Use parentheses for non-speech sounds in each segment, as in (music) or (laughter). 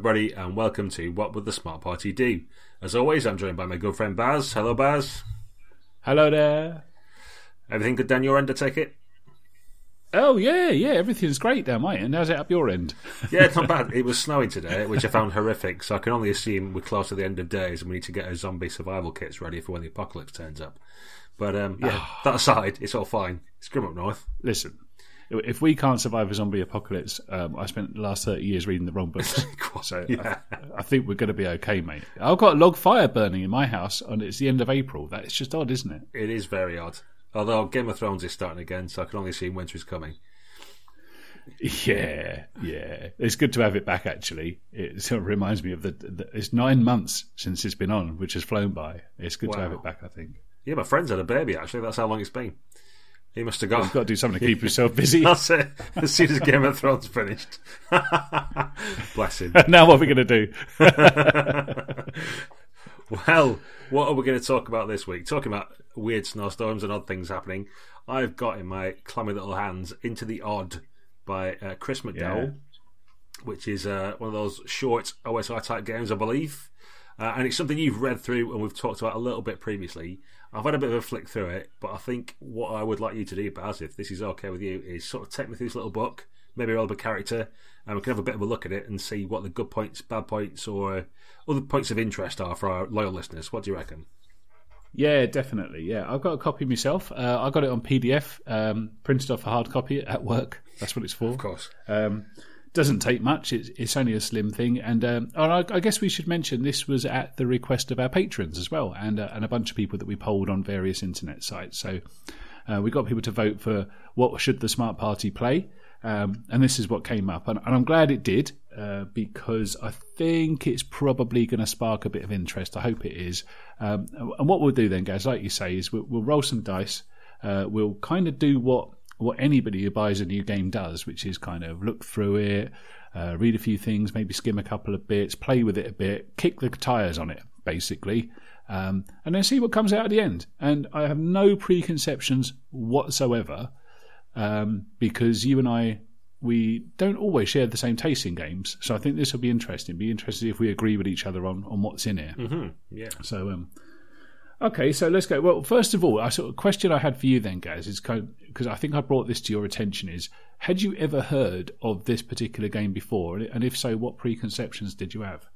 everybody, and welcome to What Would the Smart Party Do? As always, I'm joined by my good friend Baz. Hello, Baz. Hello there. Everything good down your end, I take it? Oh, yeah, yeah, everything's great down my end. How's it up your end? (laughs) yeah, it's not bad. It (laughs) was snowing today, which I found horrific, so I can only assume we're close to the end of days and we need to get our zombie survival kits ready for when the apocalypse turns up. But um, yeah, that aside, it's all fine. It's grim up north. Listen, if we can't survive a zombie apocalypse, um, I spent the last 30 years reading the wrong books. (laughs) so yeah. I, I, think we're going to be okay, mate. I've got a log fire burning in my house, and it's the end of April. That's just odd, isn't it? It is very odd. Although Game of Thrones is starting again, so I can only assume winter is coming. Yeah, yeah. It's good to have it back, actually. It sort of reminds me of the, the It's nine months since it's been on, which has flown by. It's good wow. to have it back, I think. Yeah, my friend's had a baby, actually. That's how long it's been. He must have got. You've got to do something to keep (laughs) yourself busy. (laughs) That's it. As soon as Game of Thrones finished. (laughs) Bless him. now what are we going to do? well, what are we going to talk about this week? Talking about weird snowstorms and odd things happening. I've got in my clammy little hands Into the Odd by uh, Chris McDowall, yeah. which is uh, one of those short OSR type games, I believe. Uh, and it's something you've read through and we've talked about a little bit previously. I've had a bit of a flick through it, but I think what I would like you to do, Baz, if this is okay with you, is sort of take me through this little book, maybe roll up a character, and we can have a bit of a look at it and see what the good points, bad points, or other points of interest are for our loyal listeners. What do you reckon? Yeah, definitely. Yeah, I've got a copy myself. Uh, I got it on PDF, um, printed off a hard copy at work. That's what it's for. Of course. Um, doesn't take much. It's, it's only a slim thing, and, um, I, I, guess we should mention this was at the request of our patrons as well, and uh, and a bunch of people that we polled on various internet sites. So uh, we got people to vote for what should the smart party play, um, and this is what came up, and, and I'm glad it did uh, because I think it's probably going to spark a bit of interest. I hope it is. Um, and what we'll do then, guys, like you say, is we'll, we'll roll some dice. Uh, we'll kind of do what what anybody who buys a new game does, which is kind of look through it, uh, read a few things, maybe skim a couple of bits, play with it a bit, kick the tires on it, basically, um, and then see what comes out at the end. And I have no preconceptions whatsoever um, because you and I. We don't always share the same taste in games, so I think this will be interesting. Be interested if we agree with each other on, on what's in here. Mm-hmm. Yeah. So, um, Okay, so let's go. Well, first of all, a sort of question I had for you then, guys, is because I think I brought this to your attention is had you ever heard of this particular game before, and if so, what preconceptions did you have?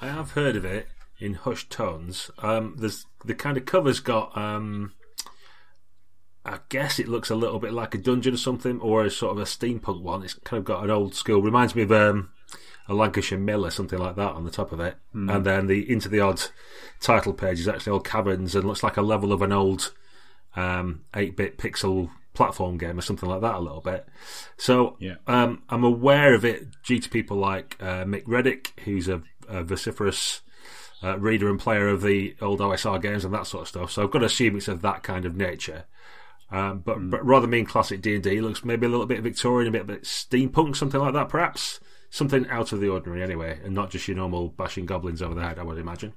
I have heard of it in hushed tones. Um, there's the kind of cover's got. Um, I guess it looks a little bit like a dungeon or something, or a sort of a steampunk one. It's kind of got an old school. Reminds me of um, a Lancashire mill or something like that on the top of it. Mm. And then the Into the Odd title page is actually all caverns and looks like a level of an old um, 8-bit pixel platform game or something like that a little bit. So yeah. um, I'm aware of it due to people like uh, Mick Reddick, who's a, a vociferous uh, reader and player of the old OSR games and that sort of stuff. So I've got to assume it's of that kind of nature. Um, but, mm. but rather than being classic D and D, looks maybe a little bit Victorian, a bit, a bit steampunk, something like that, perhaps something out of the ordinary anyway, and not just your normal bashing goblins over the head. I would imagine.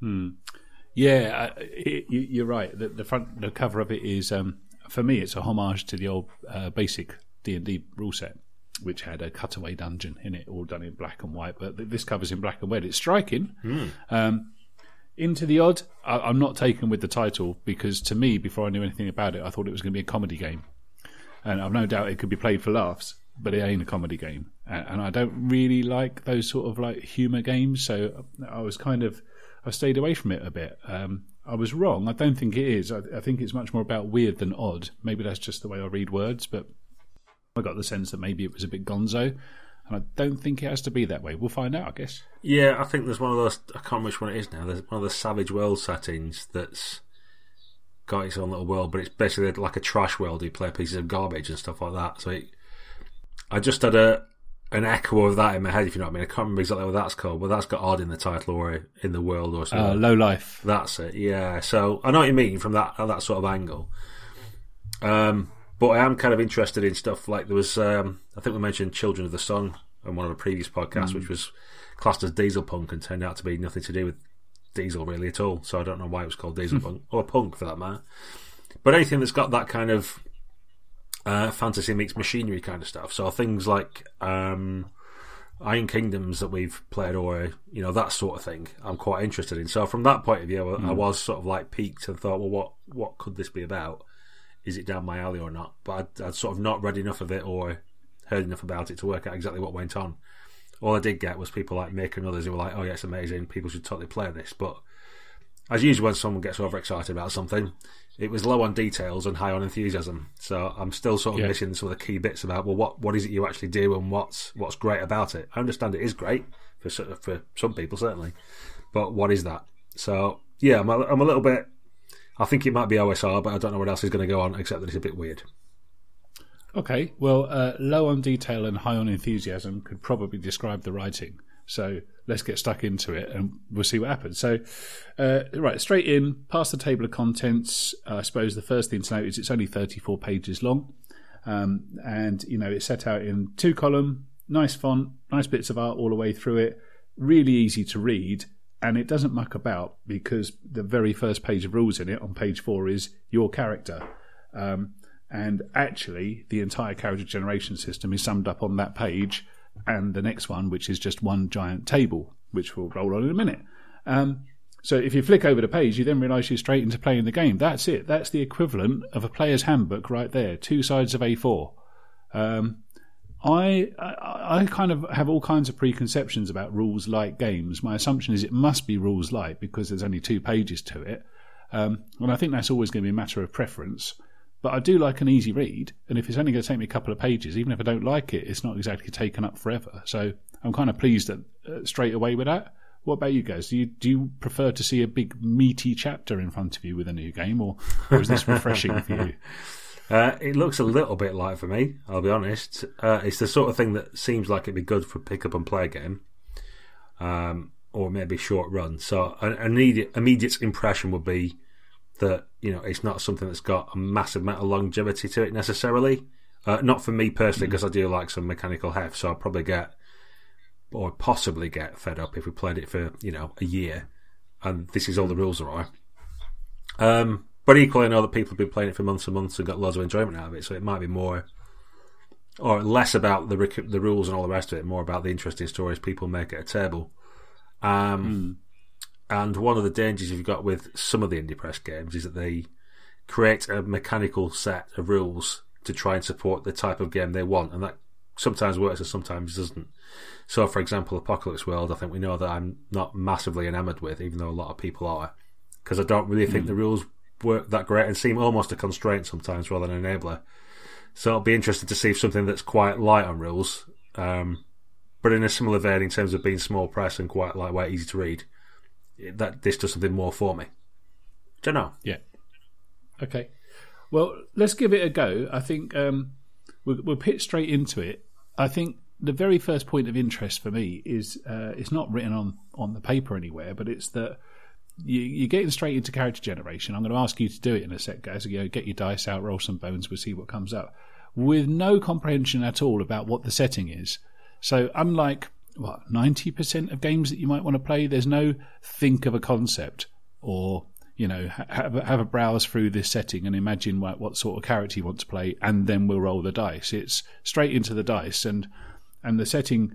Hmm. Yeah, it, you're right. The, the, front, the cover of it is, um, for me, it's a homage to the old uh, basic D and D rule set, which had a cutaway dungeon in it, all done in black and white. But this cover's in black and white. It's striking. Hmm. Um, into the odd, I, am not taken with the title because to me, before I knew anything about it, I thought it was going to be a comedy game, and I've no doubt it could be played for laughs but it ain't a comedy game, and I don't really like those sort of like humor games. So I was kind of I stayed away from it a bit. Um, I was wrong. I don't think it is. I, I, think it's much more about weird than odd. Maybe that's just the way I read words, but I got the sense that maybe it was a bit gonzo. And I don't think it has to be that way. We'll find out, I guess. Yeah, I think there's one of those. I can't remember which one it is now. There's one of the Savage World settings that's got its own little world, but it's basically like a trash world. You play pieces of garbage and stuff like that. So it, I just had a an echo of that in my head, if you know what I mean. I can't remember exactly what that's called, but that's got odd in the title or in the world or something. Uh, low life. That's it. Yeah. So I know what you mean from that that sort of angle. Um, but I am kind of interested in stuff like there was. Um, I think we mentioned Children of the Sun on one of the previous podcasts, mm. which was classed as diesel punk and turned out to be nothing to do with diesel really at all. So I don't know why it was called diesel punk or punk for that matter. But anything that's got that kind of uh, fantasy meets machinery kind of stuff. So things like um, Iron Kingdoms that we've played, or you know that sort of thing. I'm quite interested in. So from that point of view, mm. I was sort of like piqued and thought, well, what what could this be about? Is it down my alley or not? But I'd, I'd sort of not read enough of it or heard enough about it to work out exactly what went on. All I did get was people like Mick and others who were like, "Oh yeah, it's amazing. People should totally play this." But as usual, when someone gets overexcited about something, it was low on details and high on enthusiasm. So I'm still sort of yeah. missing some of the key bits about well, what what is it you actually do and what's what's great about it. I understand it is great for for some people certainly, but what is that? So yeah, I'm a, I'm a little bit. I think it might be OSR, but I don't know what else is going to go on except that it's a bit weird. Okay, well, uh, low on detail and high on enthusiasm could probably describe the writing. So let's get stuck into it and we'll see what happens. So, uh, right, straight in, past the table of contents. I suppose the first thing to note is it's only 34 pages long. Um, and, you know, it's set out in two column, nice font, nice bits of art all the way through it, really easy to read. And it doesn't muck about because the very first page of rules in it on page four is your character. Um, and actually, the entire character generation system is summed up on that page and the next one, which is just one giant table, which we'll roll on in a minute. Um, so if you flick over the page, you then realise you're straight into playing the game. That's it. That's the equivalent of a player's handbook right there. Two sides of A4. Um, I, I, I kind of have all kinds of preconceptions about rules light games. My assumption is it must be rules light because there's only two pages to it, um, and I think that's always going to be a matter of preference. But I do like an easy read, and if it's only going to take me a couple of pages, even if I don't like it, it's not exactly taken up forever. So I'm kind of pleased at, uh, straight away with that. What about you guys? Do you do you prefer to see a big meaty chapter in front of you with a new game, or, or is this (laughs) refreshing for you? Uh, it looks a little bit light for me. I'll be honest. Uh, it's the sort of thing that seems like it'd be good for pick up and play game, um, or maybe short run. So an immediate, immediate impression would be that you know it's not something that's got a massive amount of longevity to it necessarily. Uh, not for me personally, because mm. I do like some mechanical heft, so I'll probably get or possibly get fed up if we played it for you know a year, and this is all the rules are. Um, but equally, I know that people have been playing it for months and months and got loads of enjoyment out of it, so it might be more or less about the the rules and all the rest of it, more about the interesting stories people make at a table. Um, mm. And one of the dangers you've got with some of the indie press games is that they create a mechanical set of rules to try and support the type of game they want, and that sometimes works and sometimes doesn't. So, for example, Apocalypse World, I think we know that I'm not massively enamored with, even though a lot of people are, because I don't really think mm. the rules work that great and seem almost a constraint sometimes rather than an enabler. So it'll be interesting to see if something that's quite light on rules, um, but in a similar vein in terms of being small press and quite lightweight, easy to read, that this does something more for me. Don't know. Yeah. Okay. Well, let's give it a go. I think um, we'll, we'll pitch straight into it. I think the very first point of interest for me is uh, it's not written on on the paper anywhere, but it's that you, you're getting straight into character generation. I'm going to ask you to do it in a sec, guys. You know, get your dice out, roll some bones, we'll see what comes up. With no comprehension at all about what the setting is. So, unlike what ninety percent of games that you might want to play. There's no think of a concept or you know have a, have a browse through this setting and imagine what, what sort of character you want to play, and then we'll roll the dice. It's straight into the dice and and the setting.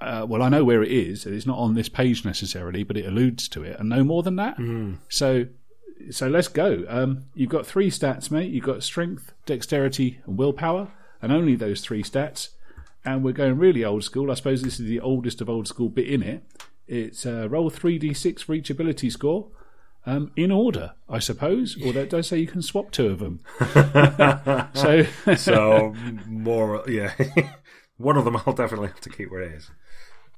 Uh, well, I know where it is. It's not on this page necessarily, but it alludes to it, and no more than that. Mm. So, so let's go. Um, you've got three stats, mate. You've got strength, dexterity, and willpower, and only those three stats and we're going really old school. I suppose this is the oldest of old school bit in it. It's uh, roll 3d6 for each ability score. Um, in order, I suppose, although it does say you can swap two of them. (laughs) so, (laughs) so more, yeah. (laughs) One of them I'll definitely have to keep where it is.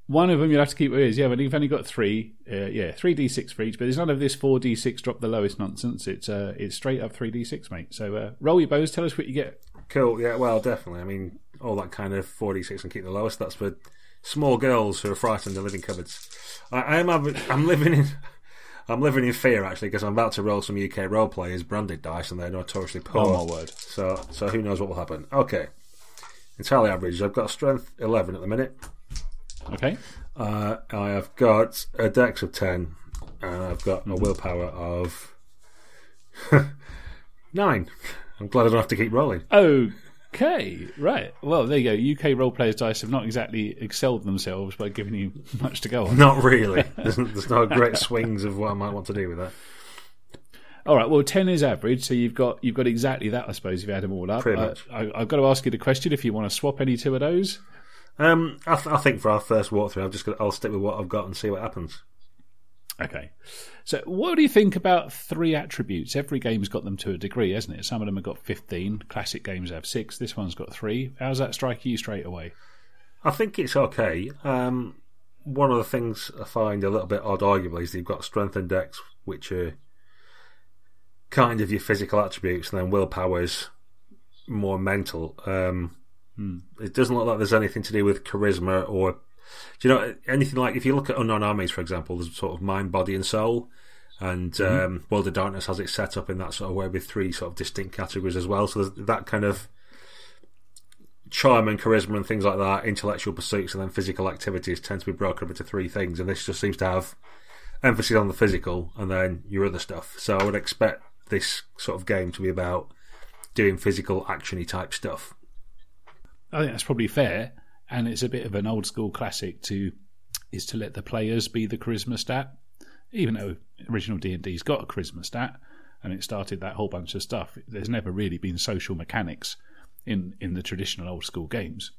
One of them you'll have to keep where it is, yeah, but you've only got three. Uh, yeah, 3d6 for each, but there's none of this 4d6 drop the lowest nonsense. It's uh, it's straight up 3d6, mate. So uh, roll your bows, tell us what you get. Cool, yeah, well, definitely. I mean, all that kind of 46 and keep the lowest. That's for small girls who are frightened of living cupboards. I, I am I'm living in (laughs) I'm living in fear actually because I'm about to roll some UK role players branded dice and they're notoriously poor. Oh my word! So so who knows what will happen? Okay, entirely average. I've got a strength 11 at the minute. Okay. Uh, I have got a dex of 10 and I've got a mm-hmm. willpower of (laughs) nine. I'm glad I don't have to keep rolling. Oh Okay, right. Well, there you go. UK role players dice have not exactly excelled themselves by giving you (laughs) much to go on. Not really. (laughs) There's, there's no great swings of what I might want to do with that. All right. Well, ten is average, so you've got you've got exactly that, I suppose, if you add them all up. Pretty much. I, I've got to ask you the question: if you want to swap any two of those. Um, I, th- I think for our first walkthrough, I'm just gonna, I'll stick with what I've got and see what happens. Okay. So, what do you think about three attributes? Every game's got them to a degree, hasn't it? Some of them have got 15. Classic games have six. This one's got three. How's that strike you straight away? I think it's okay. Um, one of the things I find a little bit odd, arguably, is that you've got strength and dex, which are kind of your physical attributes, and then willpower's more mental. Um, It doesn't look like there's anything to do with charisma or, do you know, anything like if you look at Unknown Armies, for example, there's sort of mind, body, and soul. And um, World of Darkness has it set up in that sort of way with three sort of distinct categories as well. So that kind of charm and charisma and things like that, intellectual pursuits, and then physical activities tend to be broken up into three things. And this just seems to have emphasis on the physical and then your other stuff. So I would expect this sort of game to be about doing physical, actiony type stuff. I think that's probably fair, and it's a bit of an old school classic to is to let the players be the charisma stat. Even though original D and D's got a charisma stat, and it started that whole bunch of stuff. There's never really been social mechanics in in the traditional old school games,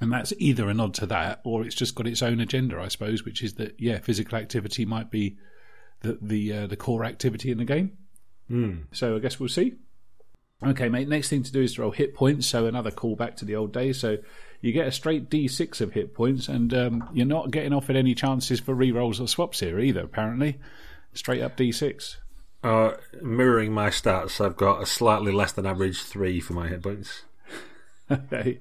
and that's either a nod to that or it's just got its own agenda, I suppose, which is that yeah, physical activity might be the the uh, the core activity in the game. So I guess we'll see. Okay, mate. Next thing to do is to roll hit points. So another callback to the old days. So you get a straight D6 of hit points, and um, you're not getting offered any chances for re-rolls or swaps here either. Apparently, straight up D6. Uh, mirroring my stats, I've got a slightly less than average three for my hit points. (laughs) Okay.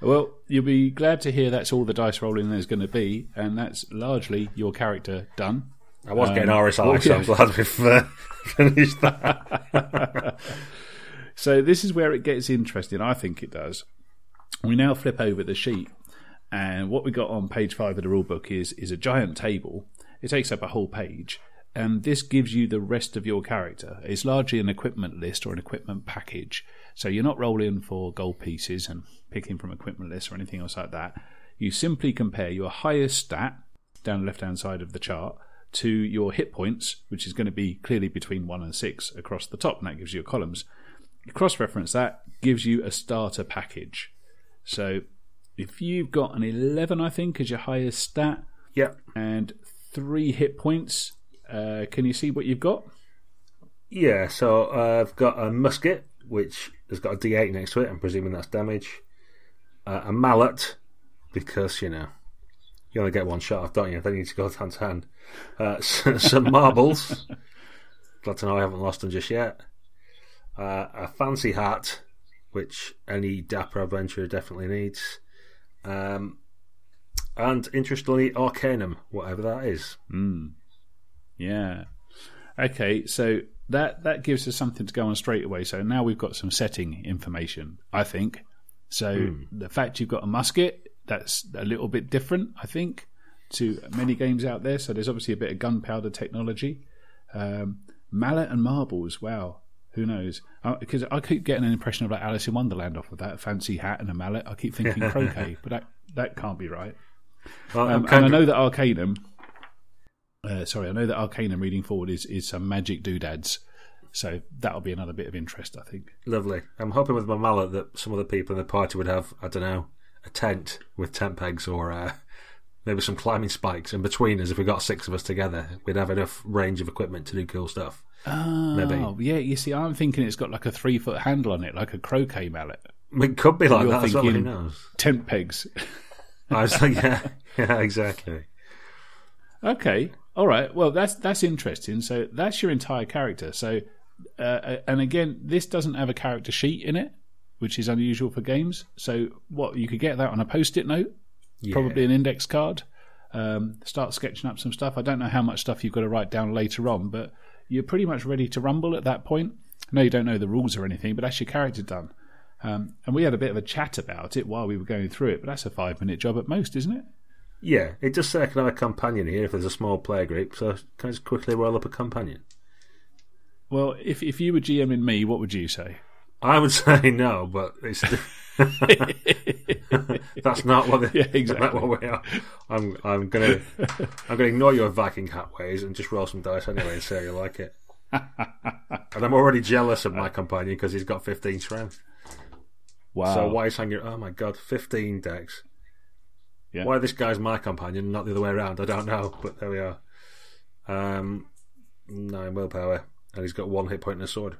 Well, you'll be glad to hear that's all the dice rolling there's going to be, and that's largely your character done. I was getting Um, RSI, well, so. I'm glad we've uh, (laughs) finished that. (laughs) So this is where it gets interesting. I think it does. We now flip over the sheet, and what we got on page five of the rulebook is is a giant table. It takes up a whole page, and this gives you the rest of your character. It's largely an equipment list or an equipment package. So you're not rolling for gold pieces and picking from equipment lists or anything else like that. You simply compare your highest stat down the left hand side of the chart to your hit points, which is going to be clearly between one and six across the top, and that gives you your columns cross reference that gives you a starter package. So if you've got an 11, I think, as your highest stat yeah. and three hit points, uh, can you see what you've got? Yeah, so uh, I've got a musket, which has got a D8 next to it. I'm presuming that's damage. Uh, a mallet, because, you know, you only get one shot off, don't you? They need to go hand to hand. Uh, (laughs) some marbles. (laughs) Glad to know I haven't lost them just yet. Uh, a fancy hat, which any dapper adventurer definitely needs. Um, and interestingly, Arcanum, whatever that is. Yeah. Okay, so that that gives us something to go on straight away. So now we've got some setting information, I think. So the fact you've got a musket, that's a little bit different, I think, to many games out there. So there's obviously a bit of gunpowder technology. Um, mallet and marbles, wow. Who knows? Because I keep getting an impression of like Alice in Wonderland off of that fancy hat and a mallet. I keep thinking (laughs) croquet, but that that can't be right. Well, Um, and I know that Arcanum. Uh, sorry, I know that Arcanum reading forward is, is some magic doodads, so that'll be another bit of interest, I think. Lovely. I'm hoping with my mallet that some of the people in the party would have, I don't know, a tent with tent pegs or uh, maybe some climbing spikes. And between us, if we got six of us together, we'd have enough range of equipment to do cool stuff. Maybe. Oh, yeah. You see, I'm thinking it's got like a three foot handle on it, like a croquet mallet. It could be like You're that as well, who thinking- knows? Tent pegs. (laughs) I was like, yeah, yeah, exactly. Okay, all right. Well, that's that's interesting. So that's your entire character. So, uh, and again, this doesn't have a character sheet in it, which is unusual for games. So, what you could get that on a post-it note, Yeah. probably an index card. Um, start sketching up some stuff. I don't know how much stuff you've got to write down later on, but you're pretty much ready to rumble at that point. I know you don't know the rules or anything, but that's your character done. Um, and we had a bit of a chat about it while we were going through it, but that's a five-minute job at most, isn't it? Yeah, it does say I can have a companion here if there's a small player group, so can I just quickly roll up a companion? Well, if if you were GMing me, what would you say? I would (laughs) say no, but it's (laughs) that's not what. The, (laughs) Yeah, exactly. What we are. I'm I'm gonna I'm gonna ignore your Viking hat ways and just roll some dice anyway and see how you like it. and I'm already jealous of my companion because he's got 15 strength. Wow. So why is hanging? Oh my god, 15 decks. Yeah. Why this guy's my companion, not the other way around? I don't know, but there we are. Um, nine willpower, and he's got one hit point and a sword.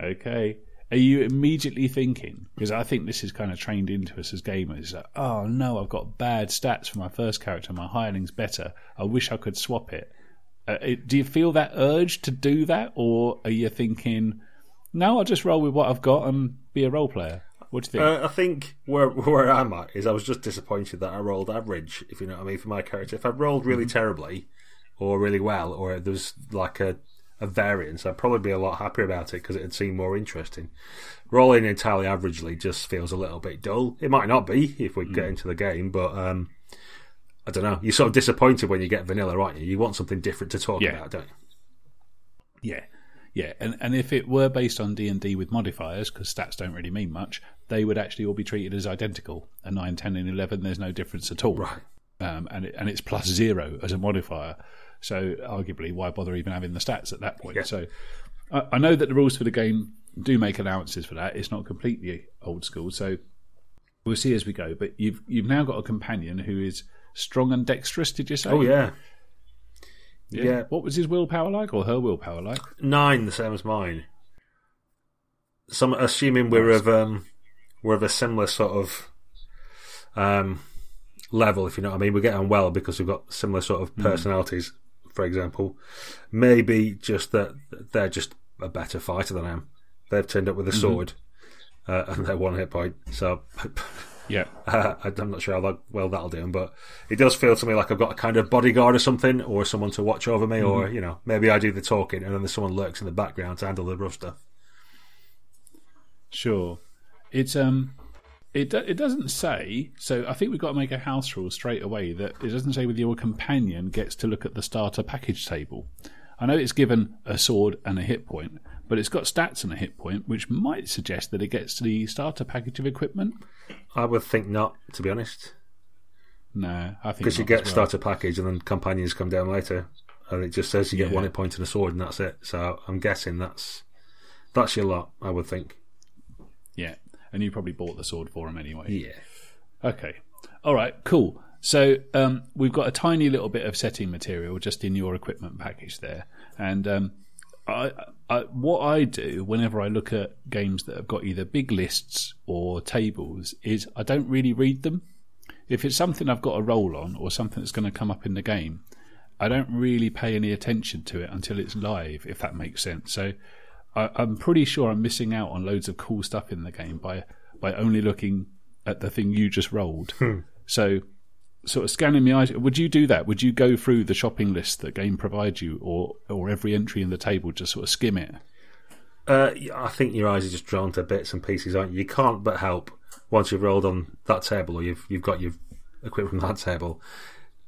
Okay. Are you immediately thinking, because I think this is kind of trained into us as gamers, like, oh no, I've got bad stats for my first character, my hireling's better. I wish I could swap it. Uh, do you feel that urge to do that, or are you thinking, no, I'll just roll with what I've got and be a role player? What do you think? Uh, I think where where I'm at is I was just disappointed that I rolled average, if you know what I mean, for my character. If I rolled really terribly or really well, or there was like a, a variance, I'd probably be a lot happier about it because it'd seem more interesting. Rolling entirely averagely just feels a little bit dull. It might not be if we get into the game, but um, I don't know. You're sort of disappointed when you get vanilla, aren't you? You want something different to talk Yeah. about, don't you? Yeah, yeah, and and if it were based on D and D with modifiers, because stats don't really mean much, they would actually all be treated as identical. A 9, 10, and eleven, there's no difference at all. Right. Um, and it, and it's plus zero as a modifier. So arguably, why bother even having the stats at that point? Yeah. So I, I know that the rules for the game do make allowances for that. It's not completely old school, so we'll see as we go. But you've you've now got a companion who is strong and dexterous. Did you say? Oh yeah, yeah. yeah. What was his willpower like, or her willpower like? nine, the same as mine. Some assuming we're of um, we're of a similar sort of um, level, if you know what I mean. We get on well because we've got similar sort of personalities. For example, maybe just that they're just a better fighter than I am. They've turned up with a sword uh, and they're one hit point. So (laughs) Yeah. uh, I'm not sure how that, well that'll do 'em, but it does feel to me like I've got a kind of bodyguard or something, or someone to watch over me, or you know, maybe I do the talking and then there's someone lurks in the background to handle the rough stuff. Sure. It's um it do- it doesn't say so I think we've got to make a house rule straight away that it doesn't say whether your companion gets to look at the starter package table. I know it's given a sword and a hit point, but it's got stats and a hit point, which might suggest that it gets to the starter package of equipment. I would think not, to be honest, No, I think because you get well. starter package and then companions come down later, and it just says you get Yeah. one hit point and a sword, and that's it. So I'm guessing that's that's your lot. I would think. And you probably bought the sword for him anyway. Yeah. Okay. All right. Cool. So um, we've got a tiny little bit of setting material just in your equipment package there, and um, I, I, what I do whenever I look at games that have got either big lists or tables is I don't really read them. If it's something I've got a roll on or something that's going to come up in the game, I don't really pay any attention to it until it's live, if that makes sense. So I, I'm pretty sure I'm missing out on loads of cool stuff in the game by by only looking at the thing you just rolled. So, sort of scanning the eyes. Would you do that? Would you go through the shopping list that game provides you, or or every entry in the table, just sort of skim it? Uh, I think your eyes are just drawn to bits and pieces, aren't you? You can't but help once you've rolled on that table or you've you've got your equipment from that table,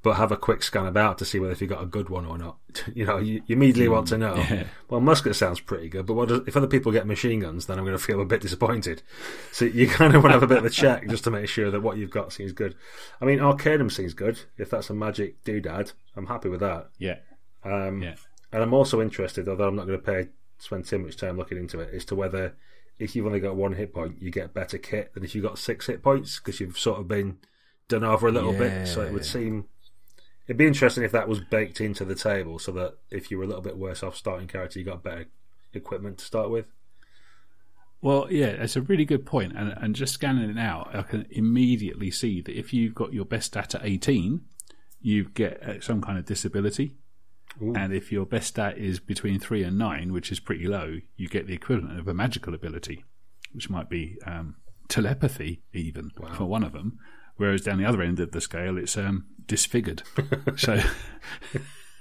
but have a quick scan about to see whether if you got a good one or not. (laughs) you know, you, you immediately want to know. yeah. Well, musket sounds pretty good, but what does, if other people get machine guns, then I'm going to feel a bit disappointed. So you (laughs) kind of want to have a bit of a check just to make sure that what you've got seems good. I mean, Arcanum seems good. If that's a magic doodad, I'm happy with that. Yeah, Um, yeah, and I'm also interested, although I'm not going to pay spend too much time looking into it, as to whether if you've only got one hit point, you get better kit than if you've got six hit points because you've sort of been done over a little bit. So it would Yeah. seem it'd be interesting if that was baked into the table, so that if you were a little bit worse off starting character, you got better equipment to start with. Well, yeah, it's a really good point. And and just scanning it now, I can immediately see that if you've got your best stat at eighteen, you get uh, some kind of disability. Ooh. And if your best stat is between three and nine, which is pretty low, you get the equivalent of a magical ability, which might be um, telepathy, even for one of them. Whereas down the other end of the scale, it's um, disfigured. (laughs) so (laughs)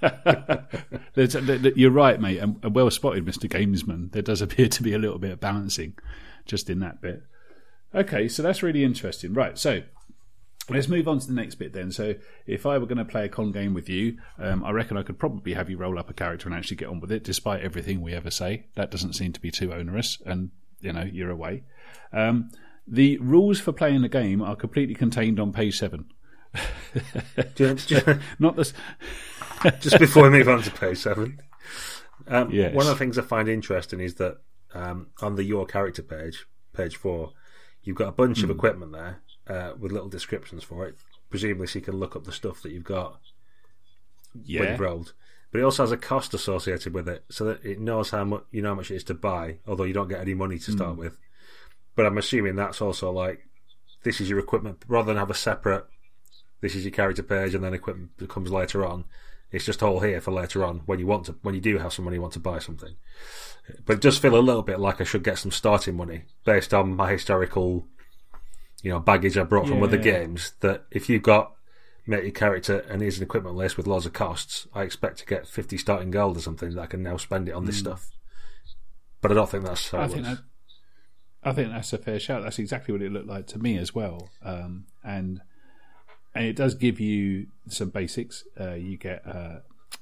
there's, th- th- you're right, mate, and, and well spotted, Mister Gamesman. There does appear to be a little bit of balancing just in that bit. Okay, so that's really interesting. Right, so Let's move on to the next bit then. So, if I were going to play a con game with you, um, I reckon I could probably have you roll up a character and actually get on with it, despite everything we ever say. That doesn't seem to be too onerous, and you know you're away. Um, the rules for playing the game are completely contained on page seven. just, just, (laughs) Not this. (laughs) just before we move on to page seven, um, Yes. one of the things I find interesting is that um, on the your character page, page four, you've got a bunch Hmm. of equipment there uh, with little descriptions for it. Presumably, so you can look up the stuff that you've got when Yeah. you've rolled. But it also has a cost associated with it, so that it knows how much you know how much it is to buy, although you don't get any money to Hmm. start with. But I'm assuming that's also like this is your equipment, rather than have a separate. This is your character page, and then equipment that comes later on. It's just all here for later on when you want to, when you do have some money, you want to buy something. But it does feel a little bit like I should get some starting money based on my historical, you know, baggage I brought from other Yeah. games. That if you've got make your character and here's an equipment list with loads of costs, I expect to get 50 starting gold or something that I can now spend it on this stuff. But I don't think that's how Hmm. I it think works. that. I think that's a fair shout. That's exactly what it looked like to me as well. Um, and and it does give you some basics. Uh, you get uh,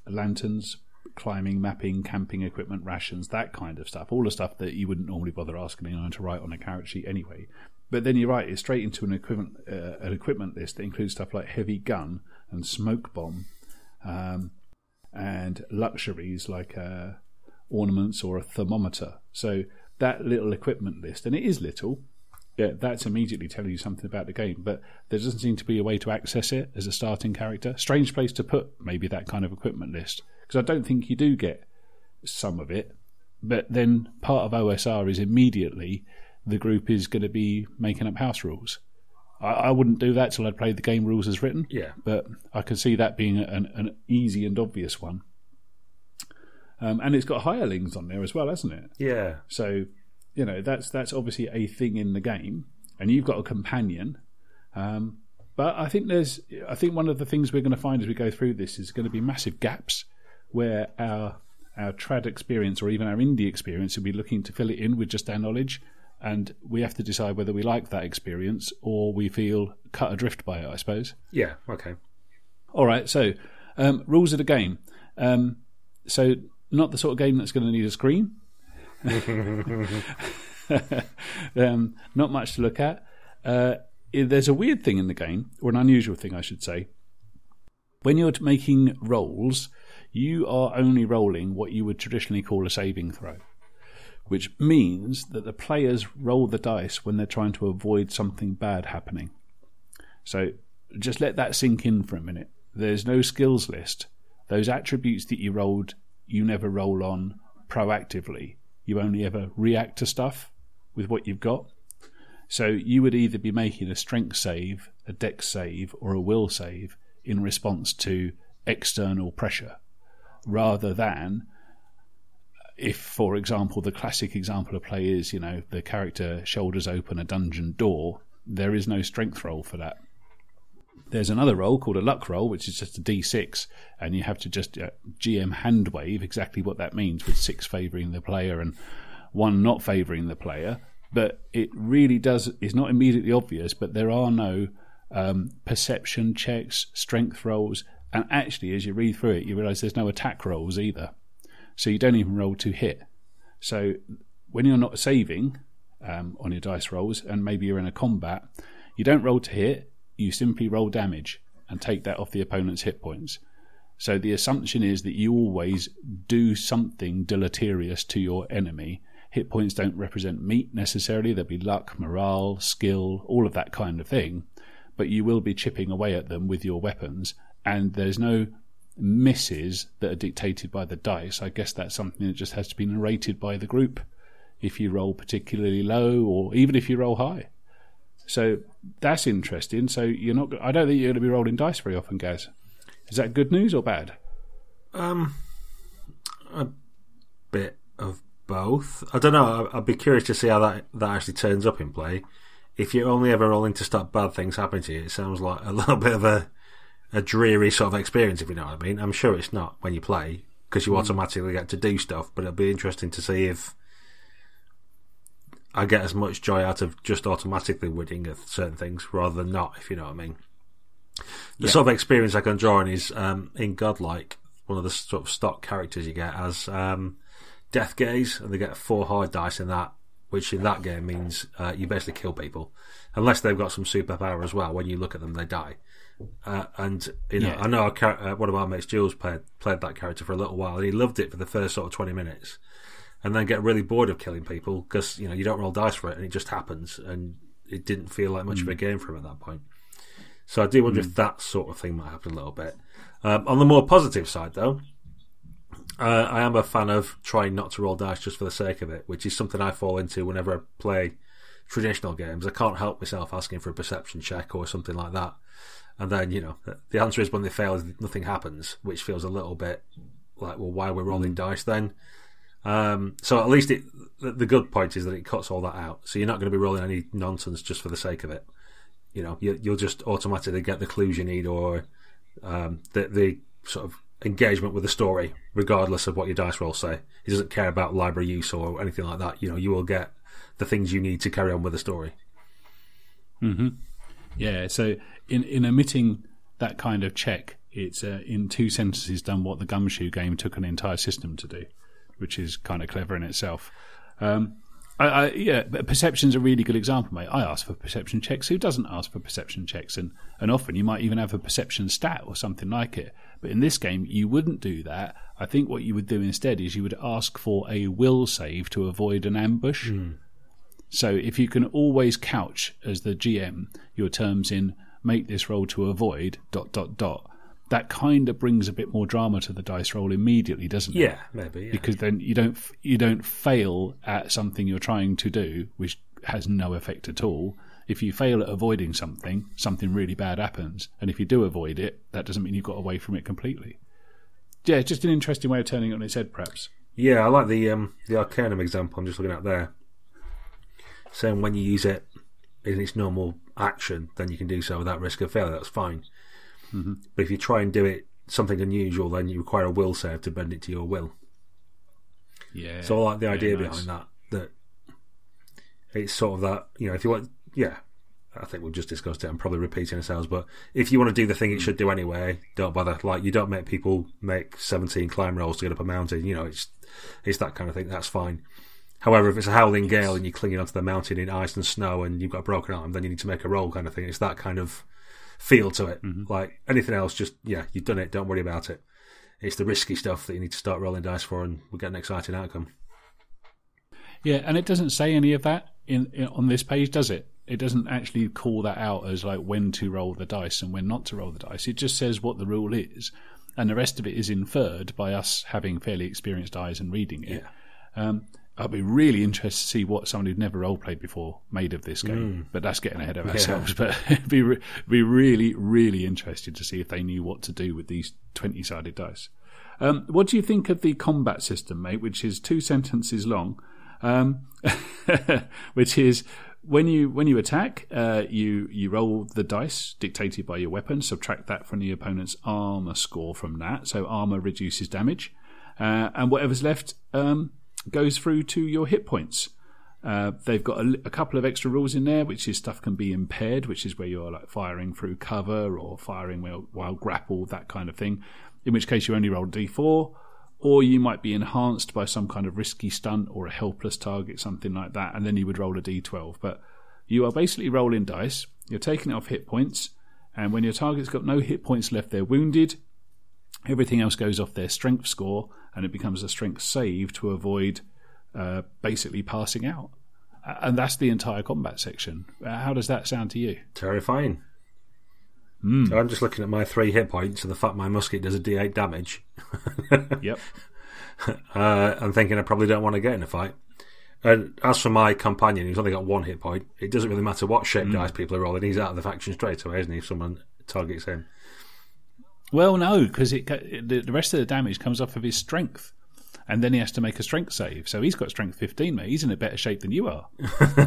lanterns, climbing, mapping, camping equipment, rations, that kind of stuff. All the stuff that you wouldn't normally bother asking anyone to write on a character sheet anyway. But then you're right; it's straight into an equipment uh, an equipment list that includes stuff like heavy gun and smoke bomb, um, and luxuries like uh, ornaments or a thermometer. So that little equipment list, and it is little, yeah, that's immediately telling you something about the game. But there doesn't seem to be a way to access it as a starting character. Strange place to put maybe that kind of equipment list because I don't think you do get some of it. But then part of OSR is immediately the group is going to be making up house rules. I, I wouldn't do that till I'd played the game rules as written. Yeah. But I can see that being an, an easy and obvious one. Um, and it's got hirelings on there as well, hasn't it? Yeah. So, you know, that's that's obviously a thing in the game, and you've got a companion. Um, but I think there's, I think one of the things we're going to find as we go through this is going to be massive gaps where our our trad experience or even our indie experience will be looking to fill it in with just our knowledge, and we have to decide whether we like that experience or we feel cut adrift by it. I suppose. Yeah. Okay. All right, so um, rules of the game. Um, so not the sort of game that's going to need a screen. (laughs) um, not much to look at. Uh, there's a weird thing in the game, or an unusual thing, I should say. When you're making rolls, you are only rolling what you would traditionally call a saving throw, which means that the players roll the dice when they're trying to avoid something bad happening. So just let that sink in for a minute. There's no skills list. Those attributes that you rolled, you never roll on proactively. You only ever react to stuff with what you've got. So you would either be making a strength save, a dex save, or a will save in response to external pressure, rather than if, for example, the classic example of play is, you know, the character shoulders open a dungeon door, there is no strength roll for that. There's another roll called a luck roll, which is just a d6, and you have to just uh, GM hand wave exactly what that means, with six favouring the player and one not favouring the player. But it really does is not immediately obvious, but there are no um, perception checks, strength rolls, and actually, as you read through it, you realise there's no attack rolls either. So you don't even roll to hit. So when you're not saving um, on your dice rolls, and maybe you're in a combat, you don't roll to hit. You simply roll damage and take that off the opponent's hit points. So the assumption is that you always do something deleterious to your enemy. Hit points don't represent meat necessarily. There'll be luck, morale, skill, all of that kind of thing. But you will be chipping away at them with your weapons, and there's no misses that are dictated by the dice. I guess that's something that just has to be narrated by the group if you roll particularly low or even if you roll high. So that's interesting. So you're not. I don't think you're going to be rolling dice very often, Gaz. Is that good news or bad? Um, a bit of both. I don't know. I'd be curious to see how that that actually turns up in play. If you're only ever rolling to stop bad things happening to you, it sounds like a (laughs) little bit of a a dreary sort of experience. If you know what I mean. I'm sure it's not when you play because you automatically get to do stuff. But it'll be interesting to see if I get as much joy out of just automatically winning at certain things rather than not. If you know what I mean. The sort of experience I can draw on is um, in Godlike, one of the sort of stock characters you get as um, Death Gaze, and they get four hard dice in that, which in that game means uh, you basically kill people, unless they've got some superpower as well. When you look at them, they die. Uh, and you know, Yeah. I know our, uh, one of our mates, Jules, played played that character for a little while, and he loved it for the first sort of twenty minutes, and then get really bored of killing people because you know you don't roll dice for it, and it just happens, and it didn't feel like much of a game for him at that point. So I do wonder if that sort of thing might happen a little bit. Um, on the more positive side, though, uh, I am a fan of trying not to roll dice just for the sake of it, which is something I fall into whenever I play traditional games. I can't help myself asking for a perception check or something like that. And then, you know, the answer is when they fail, nothing happens, which feels a little bit like, well, why are we're rolling dice then? Um, so at least it, the, good point is that it cuts all that out. So you're not going to be rolling any nonsense just for the sake of it. You know, you, you'll just automatically get the clues you need or um, the, the sort of engagement with the story, regardless of what your dice rolls say. He doesn't care about library use or anything like that. You know, you will get the things you need to carry on with the story. Yeah, so in in omitting that kind of check, it's uh, in two sentences done what the Gumshoe game took an entire system to do, which is kind of clever in itself. Um, I, I, yeah, but perception's a really good example, mate. I ask for perception checks. Who doesn't ask for perception checks? And and often you might even have a perception stat or something like it. But in this game, you wouldn't do that. I think what you would do instead is you would ask for a will save to avoid an ambush. So if you can always couch as the GM your terms in make this roll to avoid dot dot dot, that kind of brings a bit more drama to the dice roll immediately, doesn't it? Yeah, maybe. Yeah. Because then you don't you don't fail at something you're trying to do, which has no effect at all. If you fail at avoiding something, something really bad happens, and if you do avoid it, that doesn't mean you've got away from it completely. Yeah, it's just an interesting way of turning it on its head, perhaps. Yeah, I like the um, the Arcanum example I'm just looking at there. Saying when you use it in its normal action, then you can do so without risk of failure. That's fine. Mm-hmm. But if you try and do it something unusual, then you require a will save to bend it to your will. Yeah. So I like the Yeah, idea nice. behind that. That it's sort of that you know if you want, yeah. I think we've just discussed it. I'm probably repeating ourselves, but if you want to do the thing it should do anyway, don't bother. Like you don't make people make 17 climb rolls to get up a mountain. You know, it's it's that kind of thing. That's fine. However, if it's a howling gale and you're clinging onto the mountain in ice and snow and you've got a broken arm, then you need to make a roll kind of thing. It's that kind of feel to it. Like anything else, just yeah, you've done it. Don't worry about it. It's the risky stuff that you need to start rolling dice for, and we'll get an exciting outcome. Yeah, and it doesn't say any of that in, in on this page, does it? It doesn't actually call that out as like when to roll the dice and when not to roll the dice. It just says what the rule is, and the rest of it is inferred by us having fairly experienced eyes and reading it. Um, I'd be really interested to see what someone who'd never role played before made of this game, but that's getting ahead of ourselves. (laughs) But it'd be re- be really, really interested to see if they knew what to do with these twenty sided dice. Um, what do you think of the combat system, mate? Which is two sentences long, um, (laughs) which is when you when you attack, uh, you you roll the dice dictated by your weapon. Subtract that from the opponent's armor score from that, so armor reduces damage, uh, and whatever's left um, goes through to your hit points. Uh, they've got a, a couple of extra rules in there, which is stuff can be impaired, which is where you're like firing through cover or firing while, while grappled, that kind of thing. In which case you only roll a d4, or you might be enhanced by some kind of risky stunt or a helpless target, something like that, and then you would roll a d12. But you are basically rolling dice. You're taking it off hit points, and when your target's got no hit points left, they're wounded. Everything else goes off their strength score, and it becomes a strength save to avoid uh, basically passing out. And that's the entire combat section. Uh, how does that sound to you? Terrifying. I'm just looking at my three hit points and the fact my musket does a d8 damage. (laughs) Yep. Uh, I'm thinking I probably don't want to get in a fight. And as for my companion, who's only got one hit point, it doesn't really matter what shape dice people are rolling. He's out of the faction straight away, isn't he? If someone targets him. Well, no, because it, the, the rest of the damage comes off of his strength. And then he has to make a strength save. So he's got strength 15, mate. He's in a better shape than you are.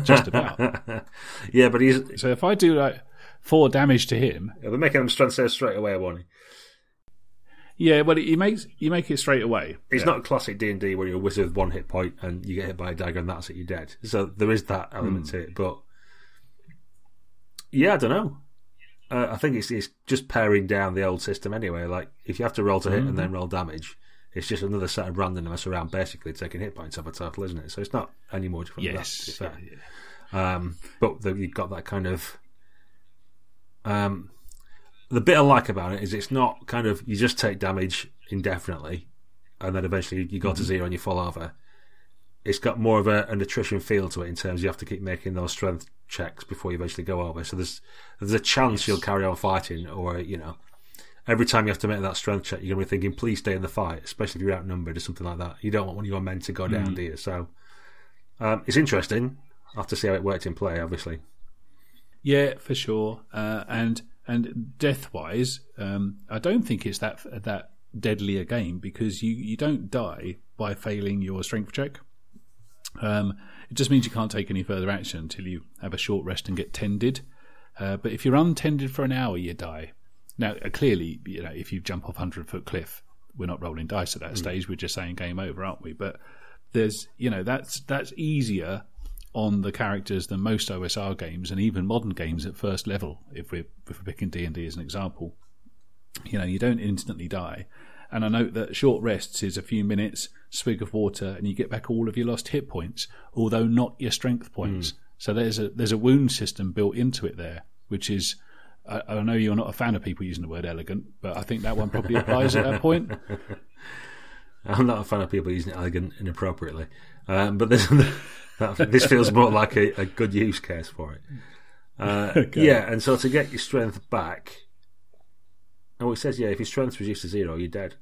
Just about. (laughs) Yeah, but he's So if I do like four damage to him, they're making him strength save straight away, won't he? yeah, well, you makes you make it straight away. It's Yeah. not classic D and D where you're a wizard with one hit point and you get hit by a dagger and that's it, you're dead. So there is that element hmm. to it, but yeah, I don't know. Uh, I think it's it's just paring down the old system anyway. Like if you have to roll to hit and then roll damage, it's just another set of randomness around basically taking hit points off a total, isn't it? So it's not any more different. Yes. than that, be fair. Um, but the, you've got that kind of. Um, the bit I like about it is it's not kind of you just take damage indefinitely, and then eventually you go to zero and you fall over. It's got more of a, an attrition feel to it in terms you have to keep making those strength checks before you eventually go over. So there's there's a chance you'll carry on fighting, or you know, every time you have to make that strength check, you're going to be thinking, please stay in the fight, especially if you're outnumbered or something like that. You don't want one of your men to go down, do you? So um, it's interesting. I'll have to see how it worked in play, obviously. Yeah, for sure. Uh, and and death wise, um, I don't think it's that that deadly a game because you, you don't die by failing your strength check. Um, it just means you can't take any further action until you have a short rest and get tended. Uh, but if you're untended for an hour, you die. Now, uh, clearly, you know, if you jump off hundred foot cliff, we're not rolling dice at that stage. We're just saying game over, aren't we? But there's, you know, that's that's easier on the characters than most OSR games and even modern games at first level. If we're if we're picking D and D as an example, you know, you don't instantly die. And I note that short rests is a few minutes, swig of water, and you get back all of your lost hit points, although not your strength points. So there's a there's a wound system built into it there, which is I, I know you're not a fan of people using the word elegant, but I think that one probably applies at that point. (laughs) I'm not a fan of people using it elegant inappropriately, um, but this (laughs) this feels more like a, a good use case for it. Uh, (laughs) Yeah, and so to get your strength back, oh, it says yeah, if your strength's reduced to zero, you're dead.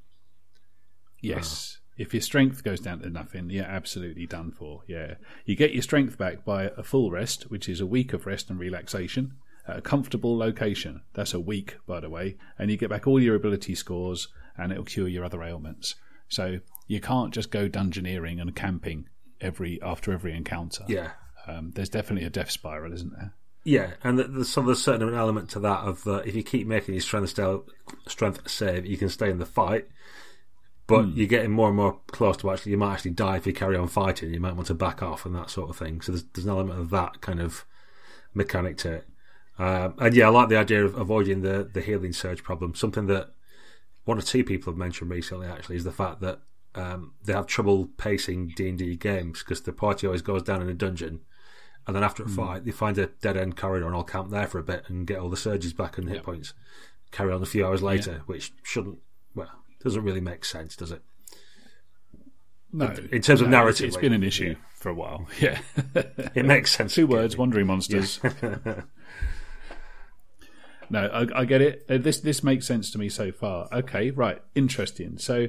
Yes. If your strength goes down to nothing, you're absolutely done for. Yeah. You get your strength back by a full rest, which is a week of rest and relaxation, at a comfortable location. That's a week, by the way. And you get back all your ability scores and it'll cure your other ailments. So you can't just go dungeoneering and camping every after every encounter. Yeah, Um, there's definitely a death spiral, isn't there? yeah, and th- there's some there's certain element to that of uh, if you keep making your strength stel- strength save, you can stay in the fight. But you're getting more and more close to actually, you might actually die if you carry on fighting. You might want to back off and that sort of thing. So there's, there's an element of that kind of mechanic to it. Um, and yeah, I like the idea of avoiding the, the healing surge problem. Something that one or two people have mentioned recently actually is the fact that um, they have trouble pacing D and D games because the party always goes down in a dungeon, and then after a fight, they find a dead end corridor and all camp there for a bit and get all the surges back and hit points. Carry on a few hours later, which shouldn't well doesn't really make sense, does it? No. In terms of narrative, it's been an issue for a while. (laughs) Yeah. it makes sense. Two words, wandering monsters. (laughs) no, I, I get it. Uh, This this makes sense to me so far. Okay, right, interesting. So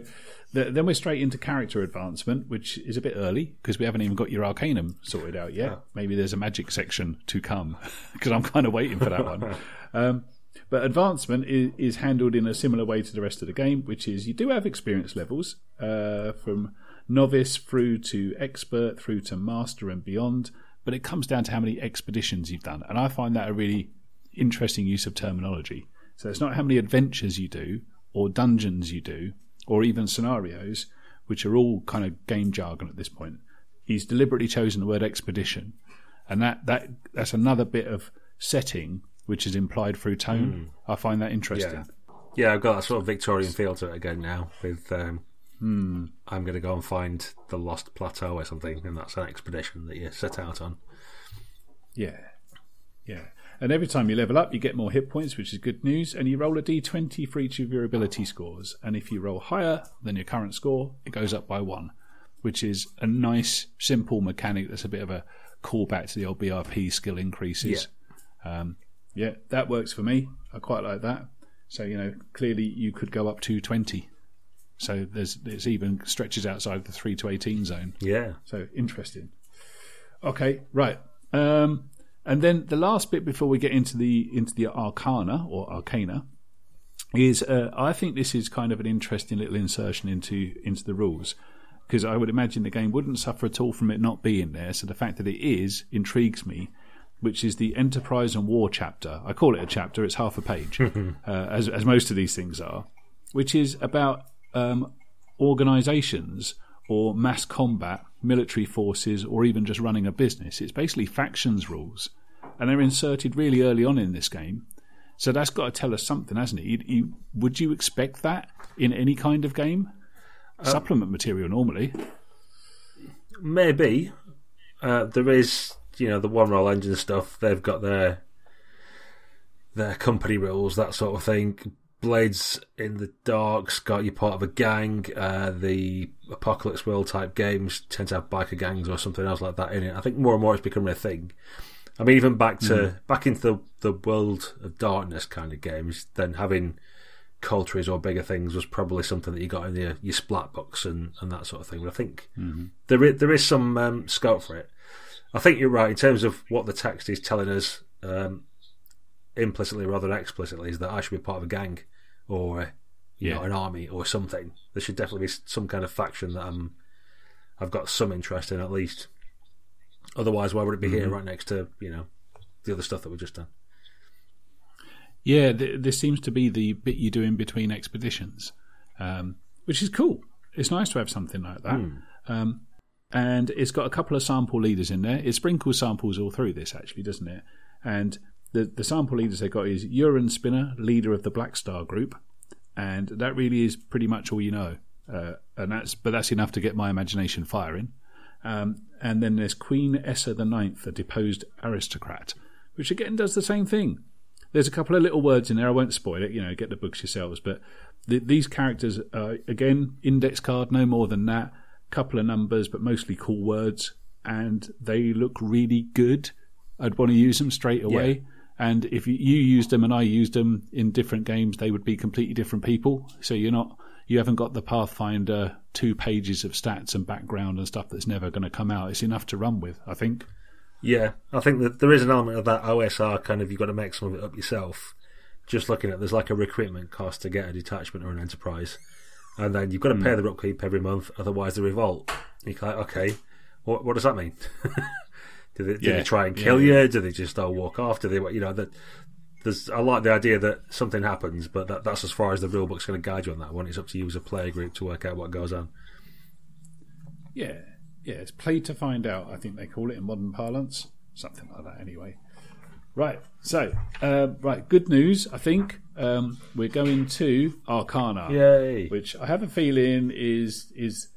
th- then we're straight into character advancement, which is a bit early because we haven't even got your Arcanum sorted out yet. Maybe there's a magic section to come (laughs) because I'm kind of waiting for that one. Um, but advancement is, is handled in a similar way to the rest of the game, which is you do have experience levels uh, from novice through to expert, through to master and beyond. But it comes down to how many expeditions you've done, and I find that a really interesting use of terminology. So it's not how many adventures you do, or dungeons you do, or even scenarios, which are all kind of game jargon at this point. He's deliberately chosen the word expedition, and that, that that's another bit of setting which is implied through tone. I find that interesting. Yeah, I've got a sort of Victorian feel to it again now. With um, I'm going to go and find the lost plateau or something, and that's an expedition that you set out on. Yeah. Yeah. And every time you level up, you get more hit points, which is good news. And you roll a d20 for each of your ability scores. And if you roll higher than your current score, it goes up by one, which is a nice, simple mechanic that's a bit of a callback to the old BRP skill increases. Um, yeah, that works for me. I quite like that. So, you know, clearly you could go up to 20. So there's it's even stretches outside the 3 to 18 zone. Yeah, So interesting. Okay, right. Um, and then the last bit before we get into the into the arcana or arcana is uh, I think this is kind of an interesting little insertion into into the rules because I would imagine the game wouldn't suffer at all from it not being there. So the fact that it is intrigues me, which is the Enterprise and War chapter. I call it a chapter; it's half a page, (laughs) uh, as as most of these things are, which is about um, organizations or mass combat, military forces, or even just running a business. It's basically factions rules, and they're inserted really early on in this game. So that's got to tell us something, hasn't it? You, you, would you expect that in any kind of game? Um, Supplement material normally. Maybe. Uh, there is, you know, the one roll engine stuff. They've got their their company rules, that sort of thing. Blades in the Dark's got you part of a gang. Uh, the Apocalypse World type games tend to have biker gangs or something else like that in it. I think more and more it's becoming a thing. I mean, even back to mm. back into the the world of darkness kind of games, then having cultures or bigger things was probably something that you got in your, your splat books and, and that sort of thing. But I think mm-hmm. there is, there is some um, scope for it. I think you're right in terms of what the text is telling us um, implicitly rather than explicitly is that I should be part of a gang or you yeah. know an army or something. There should definitely be some kind of faction that I'm I've got some interest in at least. Otherwise, why would it be mm-hmm. here right next to you know the other stuff that we've just done? Yeah, th- this seems to be the bit you do in between expeditions, um, which is cool. It's nice to have something like that. Mm. Um, and it's got a couple of sample leaders in there. It sprinkles samples all through this, actually, doesn't it? And the, the sample leaders they've got is Uran Spinner, leader of the Black Star Group, and that really is pretty much all you know. Uh, and that's but that's enough to get my imagination firing. Um, and then there's Queen Essa the Ninth, a deposed aristocrat, which again does the same thing. There's a couple of little words in there. I won't spoil it. You know, get the books yourselves. But the, these characters, are, again, index card, no more than that. Couple of numbers, but mostly cool words, and they look really good. I'd want to use them straight away. Yeah. And if you used them and I used them in different games, they would be completely different people. So you're not, you haven't got the Pathfinder two pages of stats and background and stuff that's never going to come out. It's enough to run with, I think. Yeah, I think that there is an element of that OSR kind of you've got to make some of it up yourself. Just looking at there's like a recruitment cost to get a detachment or an enterprise, and then you've got to pay mm. the upkeep every month, otherwise they revolt. You're like, okay, what what does that mean? (laughs) do, they, do yeah. they try and kill yeah. you? Do they just all walk off? Do they, you know, that there's I like the idea that something happens, but that, that's as far as the rule book's going to guide you on that one. It's up to you as a player group to work out what goes on. Yeah, yeah, it's play to find out. I think they call it in modern parlance, something like that. Anyway, right. So, uh, right. Good news. I think um, we're going to Arcana. Yay! Which I have a feeling is is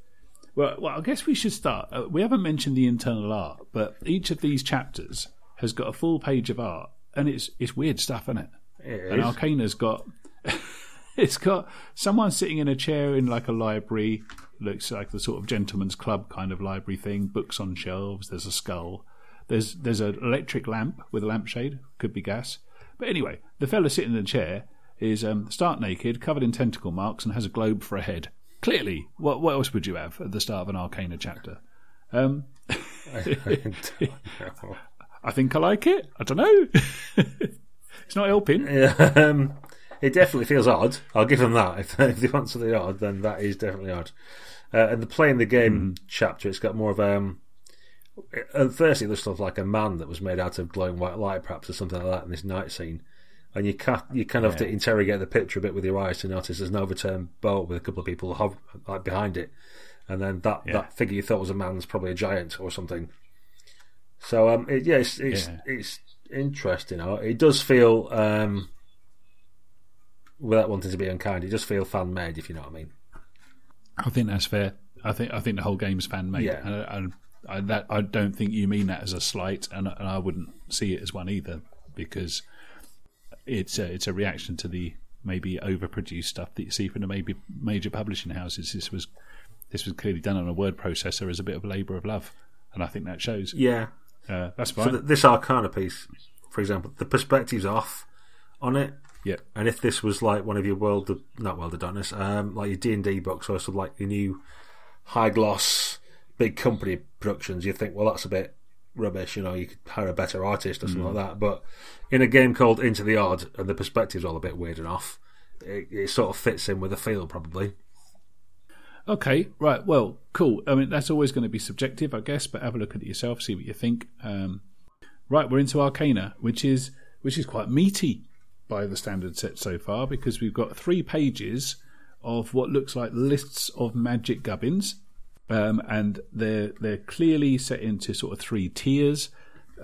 well. Well, I guess we should start. Uh, we haven't mentioned the internal art, but each of these chapters has got a full page of art, and it's it's weird stuff, isn't it? it and Arcana's got. (laughs) it's got someone sitting in a chair in like a library looks like the sort of gentleman's club kind of library thing. Books on shelves. There's a skull. There's there's an electric lamp with a lampshade. Could be gas. But anyway, the fellow sitting in the chair is um, stark naked, covered in tentacle marks, and has a globe for a head. Clearly, what what else would you have at the start of an Arcana chapter? Um, (laughs) I think I like it. I don't know. (laughs) it's not helping. Yeah, um, it definitely feels odd. I'll give them that. If, (laughs) if they want something odd, then that is definitely odd. Uh, and the playing the game mm. chapter, it's got more of a. Um, at first, it looks sort of like a man that was made out of glowing white light, perhaps, or something like that in this night scene. And you ca- you kind of yeah. have to interrogate the picture a bit with your eyes to notice there's an overturned boat with a couple of people hov- like behind it, and then that, yeah. that figure you thought was a man is probably a giant or something. So um, it, yeah, it's it's, yeah. it's interesting. It does feel um, without wanting to be unkind, it just feels fan made, if you know what I mean. I think that's fair. I think I think the whole game's fan made, yeah. and, and I, that I don't think you mean that as a slight, and, and I wouldn't see it as one either, because it's a, it's a reaction to the maybe overproduced stuff that you see from the maybe major publishing houses. This was this was clearly done on a word processor as a bit of a labour of love, and I think that shows. Yeah, uh, that's fine. So this Arcana piece, for example, the perspective's off on it, yeah. And if this was like one of your world of not world of darkness, um, like your D and D books or sort of like your new high gloss big company productions, you'd think, well, that's a bit rubbish. You know, you could hire a better artist or something mm. like that. But in a game called Into the Odd, and the perspective's all a bit weird and off, it, it sort of fits in with the feel probably. Okay, right. Well, cool. I mean, that's always going to be subjective, I guess. But have a look at it yourself, see what you think. Um, right, we're into Arcana, which is which is quite meaty by the standard set so far because we've got three pages of what looks like lists of magic gubbins, um, and they're they're clearly set into sort of three tiers,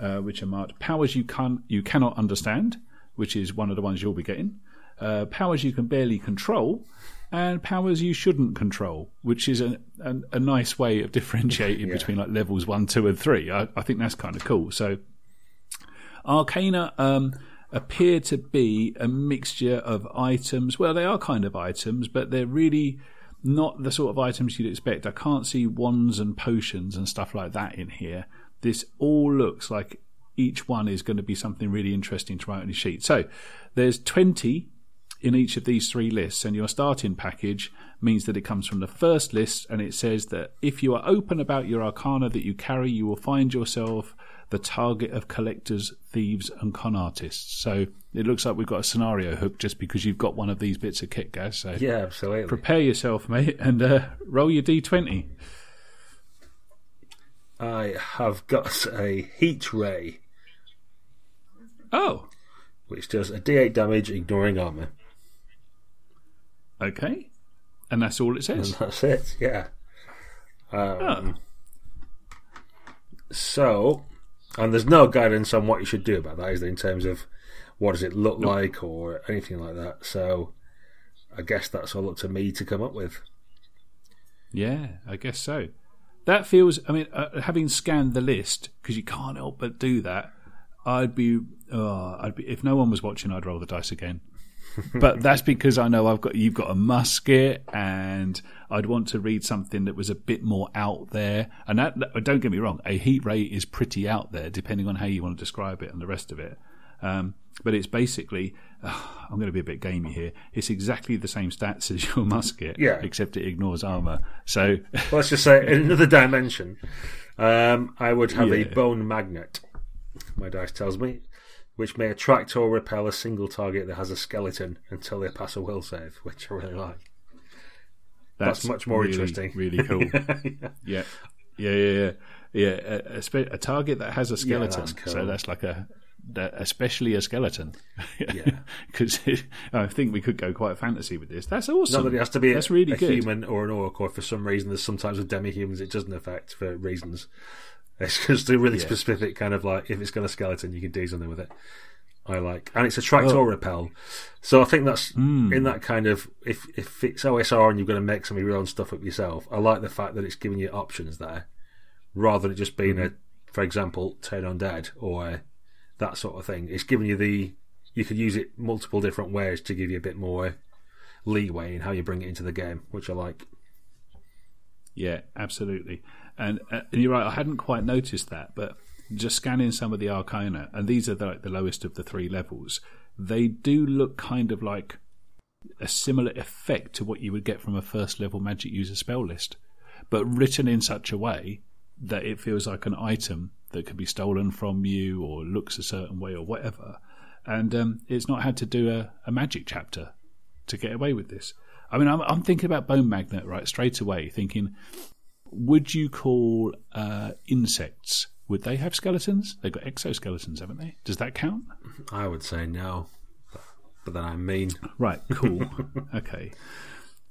uh, which are marked powers you can you cannot understand, which is one of the ones you'll be getting. Uh, powers you can barely control, and powers you shouldn't control, which is a, a, a nice way of (laughs) differentiating (laughs) Yeah. between like levels one, two, and three. I, I think that's kind of cool. So, Arcana um, appear to be a mixture of items. Well, they are kind of items, but they're really not the sort of items you'd expect. I can't see wands and potions and stuff like that in here. This all looks like each one is going to be something really interesting to write on your sheet. So, there's 20 in each of these three lists, and your starting package means that it comes from the first list, and it says that if you are open about your arcana that you carry, you will find yourself the target of collectors, thieves, and con artists. So it looks like we've got a scenario hook just because you've got one of these bits of kit, Gaz. So Yeah, absolutely. prepare yourself, mate, and uh, roll your d20. I have got a heat ray, Oh, which does a d8 damage, ignoring armor. okay. And that's all it says. And that's it, yeah. Um, Oh. So, and there's no guidance on what you should do about that, is there, in terms of what does it look like or anything like that. So, I guess that's all up to me to come up with. Yeah, I guess so. That feels. I mean, uh, having scanned the list because you can't help but do that. I'd be. Oh, I'd be. If no one was watching, I'd roll the dice again. But that's because I know I've got you've got a musket, and I'd want to read something that was a bit more out there. And that, that- don't get me wrong, a heat ray is pretty out there, depending on how you want to describe it and the rest of it. Um, but it's basically, (sighs) I'm going to be a bit gamey here. It's exactly the same stats as your musket, Yeah. except it ignores armor. So Let's just say, in another dimension, um, I would have a bone magnet, my dice tells me, which may attract or repel a single target that has a skeleton until they pass a will save, which I really like. That's much more really, interesting. Really cool. (laughs) yeah, yeah, yeah, yeah. yeah a, a, a target that has a skeleton. that's cool. So that's like a, that, especially a skeleton. (laughs) Yeah. because I think we could go quite fantasy with this. That's awesome. Not that it has to be a, that's really a good. human or an orc, or for some reason, there's sometimes with demi-humans it doesn't affect for reasons. It's just a really Yeah. specific kind of like if it's got a skeleton, you can do something with it. I like, and it's attract Oh. or repel. So I think that's Hmm. in that kind of if if it's OSR and you're going to make some of your own stuff up yourself. I like the fact that it's giving you options there, rather than it just being a, for example, turn on dead or that sort of thing. It's giving you the you could use it multiple different ways to give you a bit more leeway in how you bring it into the game, which I like. Yeah, absolutely. And, uh, and you're right. I hadn't quite noticed that, but just scanning some of the arcana, and these are the, like the lowest of the three levels. They do look kind of like a similar effect to what you would get from a first level magic user spell list, but written in such a way that it feels like an item that could be stolen from you or looks a certain way or whatever. And um, it's not had to do a, a magic chapter to get away with this. I mean, I'm, I'm thinking about Bone Magnet right straight away, thinking, would you call uh, insects? Would they have skeletons? They've got exoskeletons, haven't they? Does that count? I would say no, but then I'm mean, Right, cool. (laughs) okay.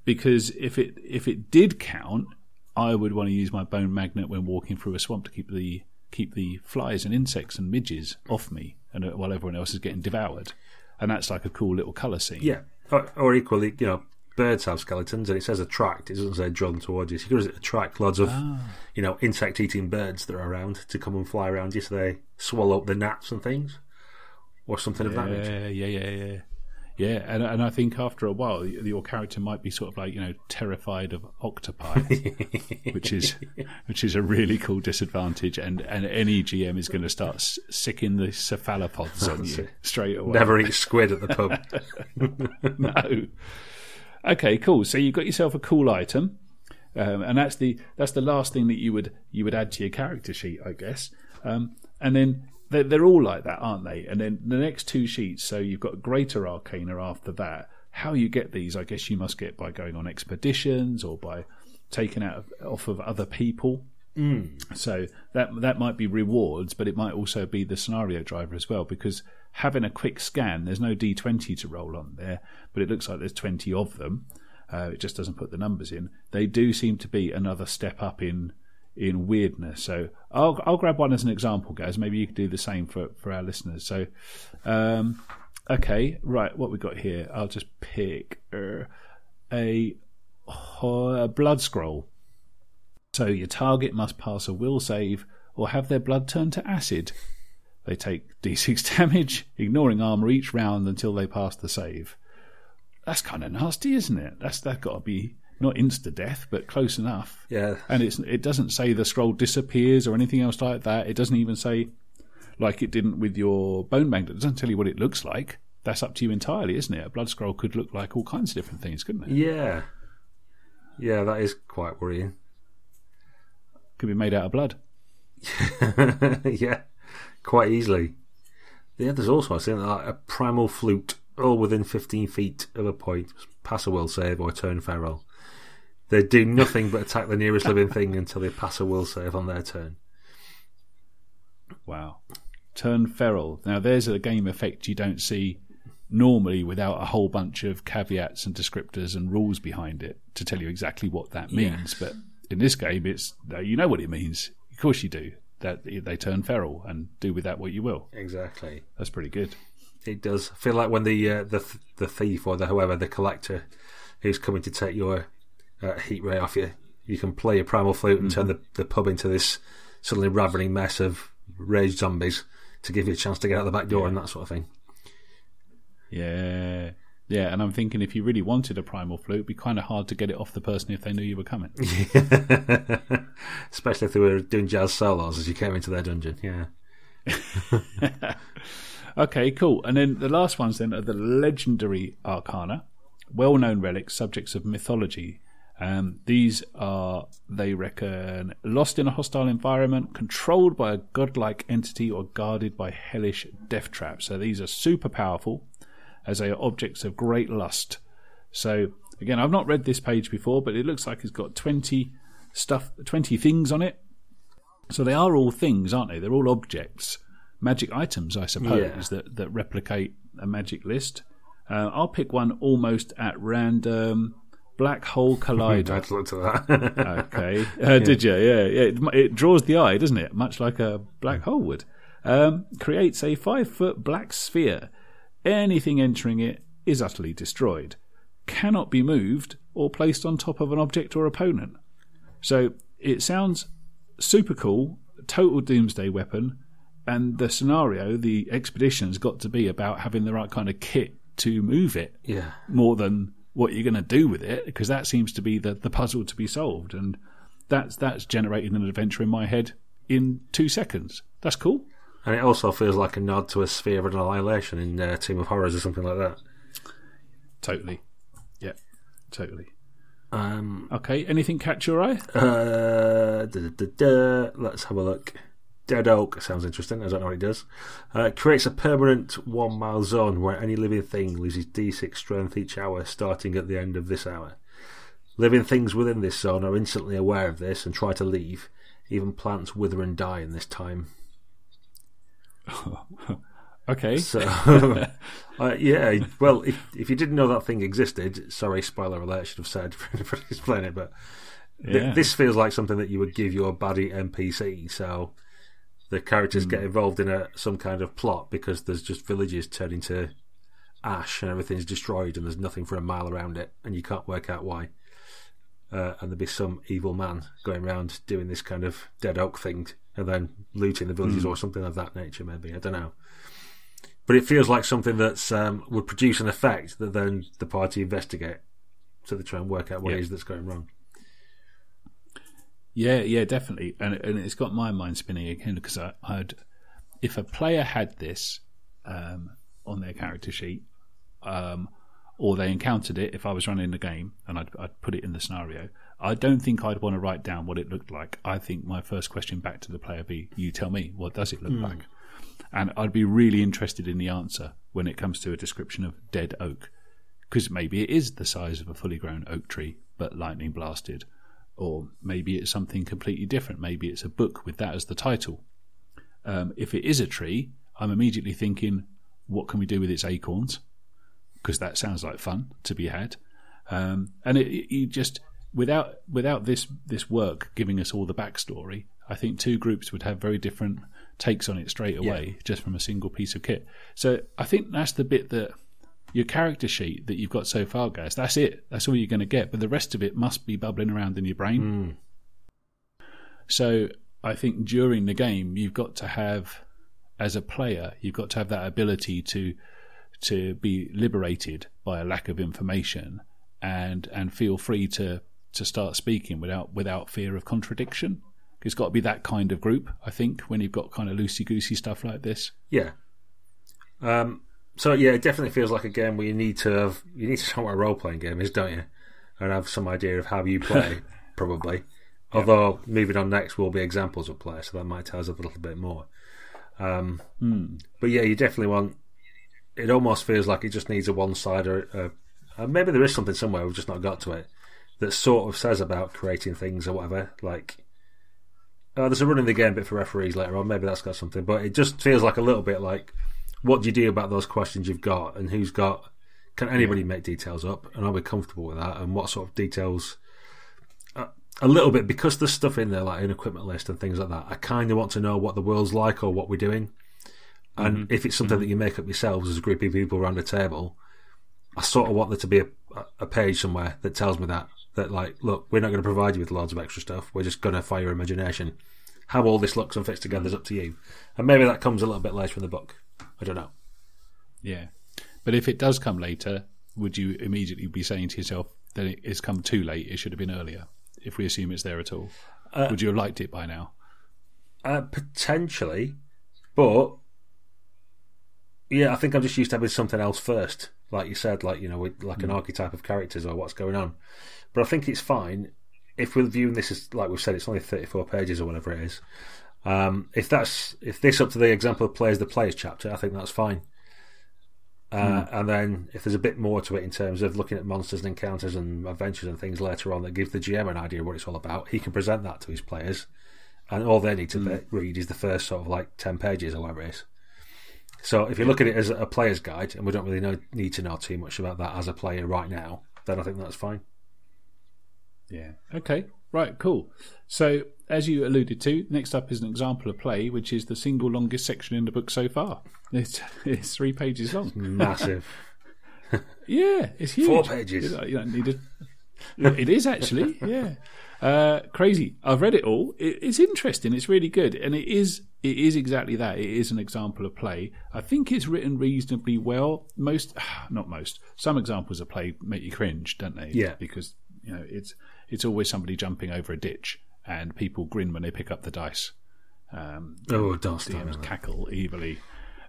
Because if it if it did count, I would want to use my bone magnet when walking through a swamp to keep the keep the flies and insects and midges off me, and uh, while everyone else is getting devoured. And that's like a cool little colour scene. yeah, or, or equally, you know, birds have skeletons, and it says attract. It doesn't say drawn towards you. So you could attract lots of, ah. you know, insect-eating birds that are around to come and fly around you, so they swallow up the gnats and things, or something of that nature. Yeah, yeah, yeah, yeah. Yeah, and and I think after a while, your character might be sort of like you know terrified of octopi, (laughs) which is which is a really cool disadvantage, and and any GM is going to start s- sicking the cephalopods on you straight away. Never eat squid at the pub. (laughs) no. Okay, cool. So you've got yourself a cool item, um, and that's the that's the last thing that you would you would add to your character sheet, I guess. Um, and then they're, they're all like that, aren't they? And then the next two sheets. So you've got Greater Arcana after that. How you get these, I guess you must get by going on expeditions or by taking out of, off of other people. So that that might be rewards, but it might also be the scenario driver as well. Because having a quick scan, there's no d20 to roll on there, but it looks like there's 20 of them. Uh, it just doesn't put the numbers in. They do seem to be another step up in in weirdness. So I'll I'll grab one as an example, guys. Maybe you could do the same for for our listeners. So um, okay, right. What we got here? I'll just pick uh, a, a blood scroll. So your target must pass a will save or have their blood turned to acid. They take d6 (laughs) damage, ignoring armor each round until they pass the save. That's kind of nasty, isn't it? That's that got to be not insta death, but close enough. Yeah. And it's it doesn't say the scroll disappears or anything else like that. It doesn't even say like it didn't with your bone magnet. It doesn't tell you what it looks like. That's up to you entirely, isn't it? A blood scroll could look like all kinds of different things, couldn't it? Yeah. Yeah, that is quite worrying. Could be made out of blood. (laughs) yeah, quite easily. Yeah, there's also I think like a primal flute, all within 15 feet of a point. Pass a will save or turn feral. They do nothing but attack the nearest living thing until they pass a will save on their turn. Wow. Turn feral. Now, there's a game effect you don't see normally without a whole bunch of caveats and descriptors and rules behind it to tell you exactly what that means. But in this game, it's you know what it means. Of course, you do. That they turn feral and do with that what you will. Exactly. That's pretty good. It does feel like when the uh, the the thief or the whoever the collector who's coming to take your uh, heat ray off you, you can play a primal flute and turn the, the pub into this suddenly ravening mess of rage zombies to give you a chance to get out the back door and that sort of thing. Yeah. Yeah, and I'm thinking if you really wanted a primal flute, it'd be kind of hard to get it off the person if they knew you were coming. (laughs) Especially if they were doing jazz solos as you came into their dungeon. Yeah. (laughs) Okay, cool. And then the last ones then are the legendary arcana, well known relics, subjects of mythology. Um, these are, they reckon, lost in a hostile environment, controlled by a godlike entity, or guarded by hellish death traps. So these are super powerful, as they are objects of great lust. So again, I've not read this page before, but it looks like it's got twenty stuff, twenty things on it. So they are all things, aren't they? They're all objects, magic items, I suppose, Yeah. that that replicate a magic list. Uh, I'll pick one almost at random. Black hole (laughs) collider. I had to look to that. (laughs) Okay. Uh, Did you? Yeah. yeah. It, it draws the eye, doesn't it? Much like a black hole would. Um, creates a five foot black sphere. Anything entering it is utterly destroyed. Cannot be moved or placed on top of an object or opponent. So it sounds super cool, total doomsday weapon, and the scenario, the expedition's got to be about having the right kind of kit to move it yeah. more than what you're going to do with it, because that seems to be the, the puzzle to be solved, and that's that's generated an adventure in my head in two seconds. That's cool. And it also feels like a nod to a sphere of annihilation in uh, Tomb of Horrors or something like that. Totally. Yeah, totally. Um, Okay, anything catch your eye? uh, da, da, da. Let's have a look. Dead Oak sounds interesting. I don't know what it does. Uh, creates a permanent one mile zone where any living thing loses d6 strength each hour, starting at the end of this hour. Living things within this zone are instantly aware of this and try to leave. Even plants wither and die in this time. (laughs) Okay. So, (laughs) uh, yeah, well, if, if you didn't know that thing existed, sorry, spoiler alert, I should have said (laughs) for explain it, but th- Yeah. this feels like something that you would give your baddie NPC. So the characters get involved in a some kind of plot because there's just villages turning to ash and everything's destroyed and there's nothing for a mile around it and you can't work out why. Uh, and there'd be some evil man going around doing this kind of dead oak thing and then looting the villages or something of that nature, maybe. I don't know. But it feels like something that's um, would produce an effect that then the party investigate. So they try and work out what Yeah. it is that's going wrong. Yeah, yeah, definitely, and and it's got my mind spinning again because I, I'd if a player had this um, on their character sheet, um, or they encountered it if I was running the game and I'd, I'd put it in the scenario. I don't think I'd want to write down what it looked like. I think my first question back to the player be, "You tell me, what does it look like?" And I'd be really interested in the answer when it comes to a description of dead oak, because maybe it is the size of a fully grown oak tree, but lightning blasted or maybe it's something completely different. Maybe it's a book with that as the title. Um, if it is a tree, I'm immediately thinking, what can we do with its acorns? Because that sounds like fun to be had. Um, and it, you just without without this this work giving us all the backstory, I think two groups would have very different takes on it straight away, yeah. just from a single piece of kit. So I think that's the bit that your character sheet that you've got so far, guys. That's it. That's all you're going to get. But the rest of it must be bubbling around in your brain. Mm. So I think during the game, you've got to have, as a player, you've got to have that ability to to be liberated by a lack of information and and feel free to to start speaking without without fear of contradiction. It's got to be that kind of group, I think, when you've got kind of loosey goosey stuff like this. Yeah. Um, so yeah, it definitely feels like a game where you need to have you need to know what a role playing game is, don't you? And have some idea of how you play, (laughs) probably. Although moving on next will be examples of play, so that might tell us a little bit more. Um, mm. But yeah, you definitely want. It almost feels like it just needs a one sider. Uh, uh, maybe there is something somewhere we've just not got to it that sort of says about creating things or whatever. Like, oh, there's a running the game bit for referees later on. Maybe that's got something, but it just feels like a little bit like what do you do about those questions you've got, and who's got? Can anybody make details up, and are we comfortable with that? And what sort of details? Uh, a little bit because there's stuff in there like an equipment list and things like that. I kind of want to know what the world's like or what we're doing, and mm-hmm. if it's something mm-hmm. that you make up yourselves as a group of people around a table, I sort of want there to be a, a page somewhere that tells me that that like, look, we're not going to provide you with loads of extra stuff. We're just going to fire your imagination. How all this looks and fits together is up to you, and maybe that comes a little bit later in the book. I don't know. Yeah, but if it does come later, would you immediately be saying to yourself that it has come too late? It should have been earlier. If we assume it's there at all, uh, would you have liked it by now? Uh, potentially, but yeah, I think I'm just used to having something else first, like you said, like you know, with like mm. an hmm. archetype of characters or what's going on. But I think it's fine if we're viewing this as like we've said, it's only 34 pages or whatever it is. Um, if that's if this up to the example of players the players chapter, I think that's fine. Uh, mm. And then if there's a bit more to it in terms of looking at monsters and encounters and adventures and things later on that gives the GM an idea of what it's all about, he can present that to his players, and all they need to mm. read is the first sort of like ten pages or whatever it is. So if you look at it as a player's guide, and we don't really know, need to know too much about that as a player right now, then I think that's fine. Yeah. Okay. Right. Cool. So as you alluded to, next up is an example of play, which is the single longest section in the book so far. It's, it's three pages long. Massive. (laughs) yeah, it's huge. Four pages. You don't need it. it is actually, yeah. Uh, crazy. I've read it all. It, it's interesting. It's really good, and it is. It is exactly that. It is an example of play. I think it's written reasonably well. Most, (sighs) not most. Some examples of play make you cringe, don't they? Yeah. Because you know it's it's always somebody jumping over a ditch and people grin when they pick up the dice. Um, oh, DMs cackle evilly.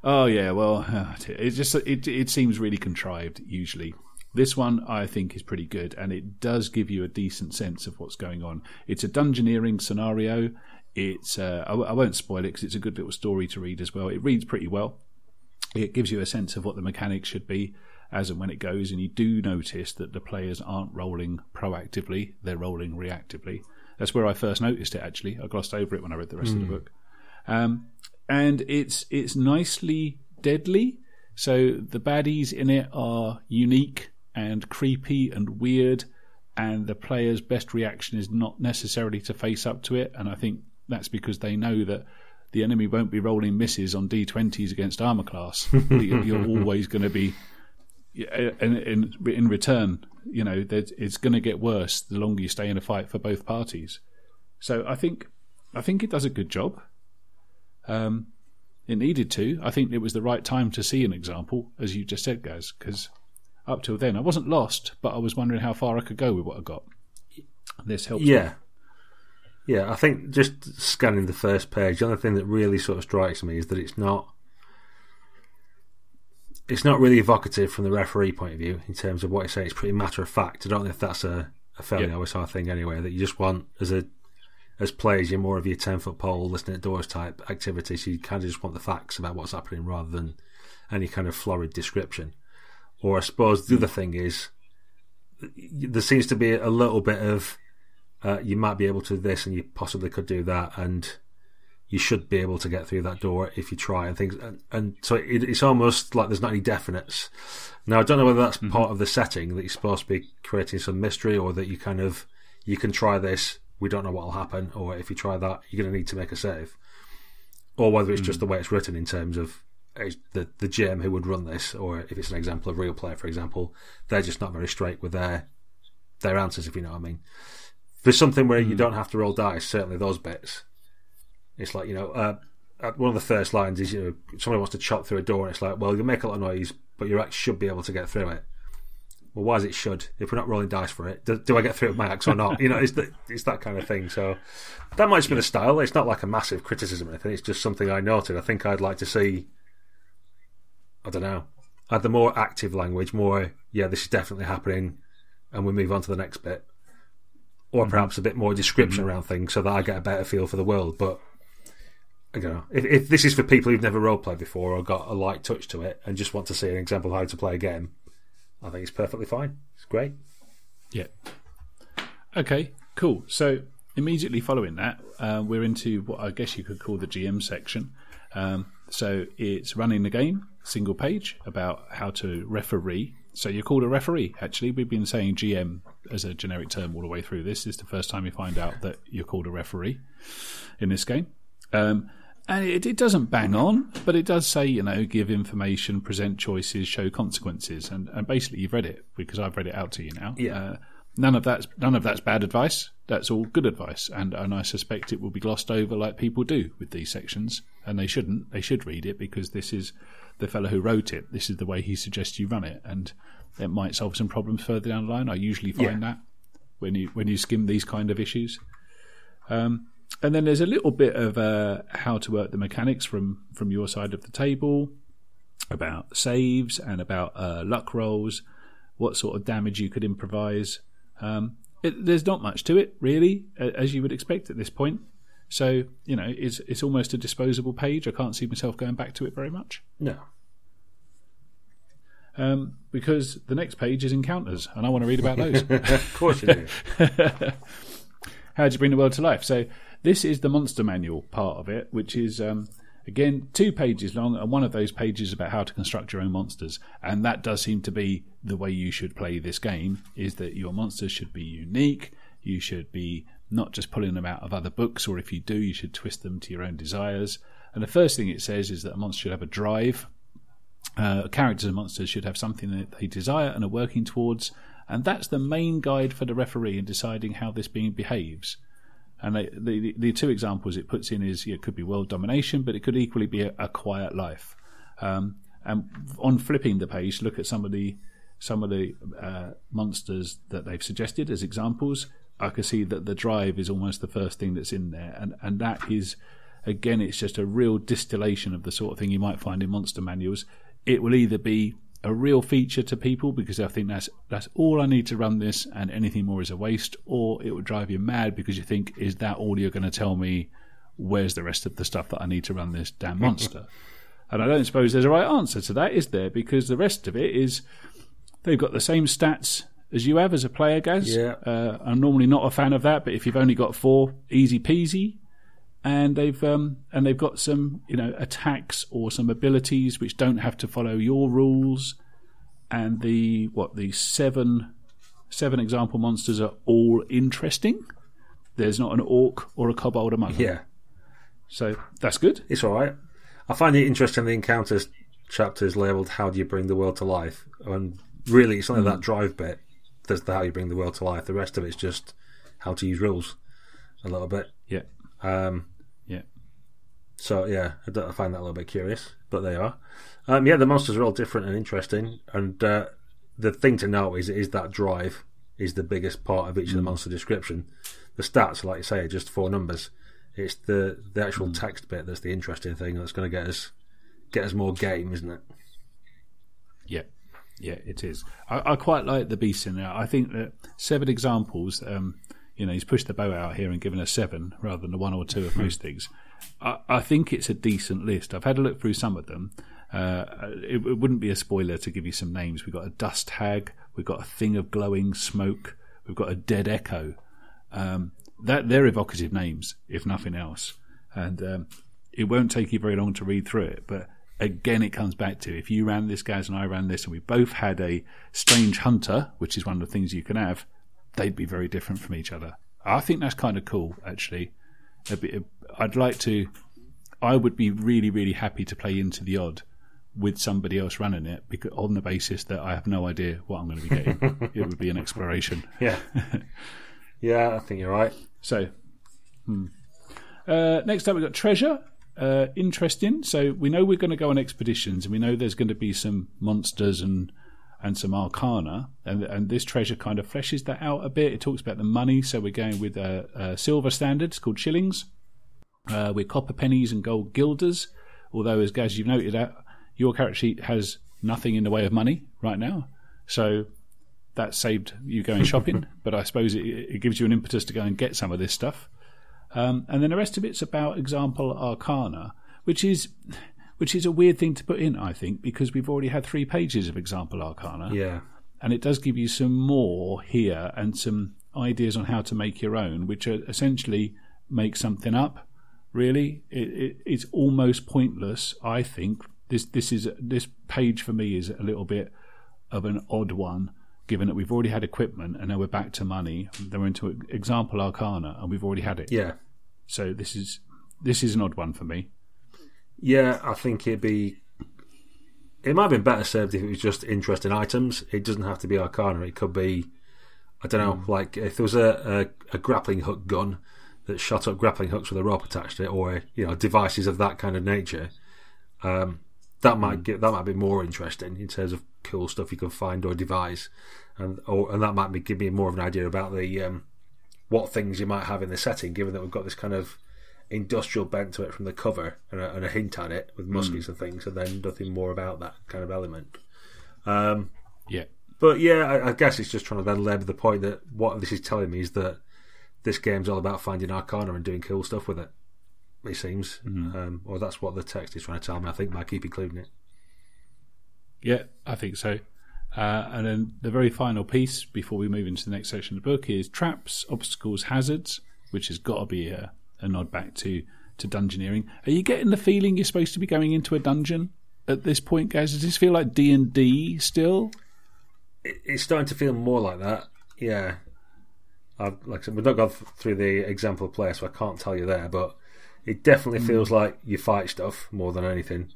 Oh yeah, well, (laughs) it just it it seems really contrived usually. This one I think is pretty good, and it does give you a decent sense of what's going on. It's a dungeoneering scenario. It's uh, I, I won't spoil it because it's a good little story to read as well. It reads pretty well. It gives you a sense of what the mechanics should be as and when it goes, and you do notice that the players aren't rolling proactively; they're rolling reactively. That's where I first noticed it. Actually, I glossed over it when I read the rest mm. of the hmm. book. Um, and it's it's nicely deadly. So the baddies in it are unique and creepy and weird, and the player's best reaction is not necessarily to face up to it. And I think that's because they know that the enemy won't be rolling misses on d20s against armor class. (laughs) you're always going to be, in, in, return, you know, it's going to get worse the longer you stay in a fight for both parties. So I think I think it does a good job. Um, it needed to. I think it was the right time to see an example, as you just said, guys, because up till then I wasn't lost, but I was wondering how far I could go with what I got. This helps. Yeah. Me. Yeah, I think just scanning the first page, the other thing that really sort of strikes me is that it's not it's not really evocative from the referee point of view in terms of what you say. It's pretty matter of fact. I don't know if that's a, a fairly yeah. OSR thing anyway. That you just want as a as players, you're more of your ten foot pole, listening at doors type activity. So you kind of just want the facts about what's happening rather than any kind of florid description. Or I suppose the other thing is there seems to be a little bit of uh, you might be able to do this and you possibly could do that and you should be able to get through that door if you try and things. And, and so it, it's almost like there's not any definites. Now I don't know whether that's mm-hmm. part of the setting that you're supposed to be creating some mystery or that you kind of you can try this. We don't know what will happen, or if you try that, you're going to need to make a save, or whether it's just mm. the way it's written in terms of eh, the the GM who would run this, or if it's an example of real player, for example, they're just not very straight with their their answers, if you know what I mean. There's something where you mm. don't have to roll dice, certainly those bits, it's like you know, uh, one of the first lines is you know somebody wants to chop through a door, and it's like, well, you make a lot of noise, but your axe should be able to get through it. Well, why is it should? If we're not rolling dice for it, do, do I get through with my axe or not? You know, it's, the, it's that kind of thing. So that might just be the style. It's not like a massive criticism or anything. It's just something I noted. I think I'd like to see. I don't know. Add the more active language, more yeah, this is definitely happening, and we move on to the next bit, or mm-hmm. perhaps a bit more description mm-hmm. around things so that I get a better feel for the world. But you know, if, if this is for people who've never role played before or got a light touch to it and just want to see an example of how to play a game, I think it's perfectly fine. It's great. Yeah. Okay, cool. So immediately following that, uh, we're into what I guess you could call the GM section. Um, so it's running the game, single page about how to referee. So you're called a referee. Actually, we've been saying GM as a generic term all the way through. This is the first time you find out that you're called a referee in this game. Um, and it, it, doesn't bang on, but it does say, you know, give information, present choices, show consequences, and, and basically you've read it because I've read it out to you now. Yeah. Uh, none of that's none of that's bad advice. That's all good advice, and and I suspect it will be glossed over like people do with these sections, and they shouldn't. They should read it because this is the fellow who wrote it. This is the way he suggests you run it, and it might solve some problems further down the line. I usually find yeah. that when you when you skim these kind of issues. Um, and then there's a little bit of uh, how to work the mechanics from from your side of the table about saves and about uh, luck rolls, what sort of damage you could improvise. Um, it, there's not much to it really, as you would expect at this point. So you know, it's it's almost a disposable page. I can't see myself going back to it very much. No. Um, because the next page is encounters, and I want to read about those. (laughs) of course you do. (laughs) How do you bring the world to life? So this is the monster manual part of it, which is um, again two pages long, and one of those pages about how to construct your own monsters. And that does seem to be the way you should play this game: is that your monsters should be unique. You should be not just pulling them out of other books, or if you do, you should twist them to your own desires. And the first thing it says is that a monster should have a drive. Uh, characters and monsters should have something that they desire and are working towards, and that's the main guide for the referee in deciding how this being behaves. And they, the the two examples it puts in is it could be world domination, but it could equally be a, a quiet life. Um, and on flipping the page, look at some of the some of the uh, monsters that they've suggested as examples. I can see that the drive is almost the first thing that's in there, and and that is again, it's just a real distillation of the sort of thing you might find in monster manuals. It will either be a real feature to people because I think that's that's all I need to run this, and anything more is a waste. Or it would drive you mad because you think, is that all you're going to tell me? Where's the rest of the stuff that I need to run this damn monster? (laughs) and I don't suppose there's a right answer to that, is there? Because the rest of it is they've got the same stats as you have as a player, Gaz. Yeah. Uh, I'm normally not a fan of that, but if you've only got four, easy peasy and they've um, and they've got some you know attacks or some abilities which don't have to follow your rules. And the what the seven seven example monsters are all interesting. There's not an orc or a kobold among them. Yeah, so that's good. It's all right. I find it interesting. The encounters chapter is labelled "How do you bring the world to life?" and really, it's only mm. that drive bit that's the how you bring the world to life. The rest of it's just how to use rules a little bit. Yeah. Um. So yeah, I, I, find that a little bit curious, but they are. Um, yeah, the monsters are all different and interesting, and uh, the thing to know is is that drive is the biggest part of each mm. of the mm. monster description. The stats, like you say, are just four numbers. It's the the actual mm. text bit that's the interesting thing that's going to get us get us more game, isn't it? Yeah, yeah, it is. I, I quite like the beast in there. I think that seven examples. Um, you know, he's pushed the bow out here and given us seven rather than the one or two of most things. I, think it's a decent list. I've had a look through some of them. Uh, it, it, wouldn't be a spoiler to give you some names. We've got a dust hag. We've got a thing of glowing smoke. We've got a dead echo. Um, that they're evocative names, if nothing else. And um, it won't take you very long to read through it. But again, it comes back to if you ran this, guys, and I ran this, and we both had a strange hunter, which is one of the things you can have they'd be very different from each other. I think that's kind of cool, actually. I'd like to. I would be really, really happy to play into the odd with somebody else running it because on the basis that I have no idea what I'm going to be getting. (laughs) it would be an exploration. Yeah. (laughs) yeah, I think you're right. So, hmm. uh, next up we've got treasure. Uh, interesting. So we know we're going to go on expeditions, and we know there's going to be some monsters and and some arcana, and and this treasure kind of fleshes that out a bit. It talks about the money, so we're going with a, a silver standard. It's called shillings. Uh, we're copper pennies and gold guilders. Although, as as you've noted, out your character sheet has nothing in the way of money right now. So that saved you going shopping, (laughs) but I suppose it, it, gives you an impetus to go and get some of this stuff. Um, and then the rest of it's about example arcana, which is which is a weird thing to put in, I think, because we've already had three pages of example arcana. Yeah, and it does give you some more here and some ideas on how to make your own, which are essentially make something up. Really, it, it's almost pointless, I think, this this is this page for me is a little bit of an odd one, given that we've already had equipment and now we're back to money. Then we're into example arcana and we've already had it. Yeah. So this is this is an odd one for me. Yeah, I think it'd be. It might have been better served if it was just interesting items. It doesn't have to be arcana. It could be, I don't know, mm. like if there was a, a, a grappling hook gun that shot up grappling hooks with a rope attached to it, or you know devices of that kind of nature. Um, that might mm. get that might be more interesting in terms of cool stuff you can find or devise, and or and that might be, give me more of an idea about the um, what things you might have in the setting. Given that we've got this kind of industrial bent to it from the cover and a, and a hint at it with muskets mm. and things, and then nothing more about that kind of element. Um, yeah, but yeah, I, I, guess it's just trying to then labour the point that what this is telling me is that this game's all about finding Arcana and doing cool stuff with it it seems. Mm-hmm. Um, or that's what the text is trying to tell me. I think by keep including it. Yeah, I think so. Uh, and then the very final piece before we move into the next section of the book is traps, obstacles, hazards, which has got to be a, a nod back to, to dungeoneering. Are you getting the feeling you're supposed to be going into a dungeon at this point, guys? Does this feel like D and D still? It's starting to feel more like that. Yeah, I've, like I said, we've not gone through the example of player, so I can't tell you there. But it definitely mm. feels like you fight stuff more than anything,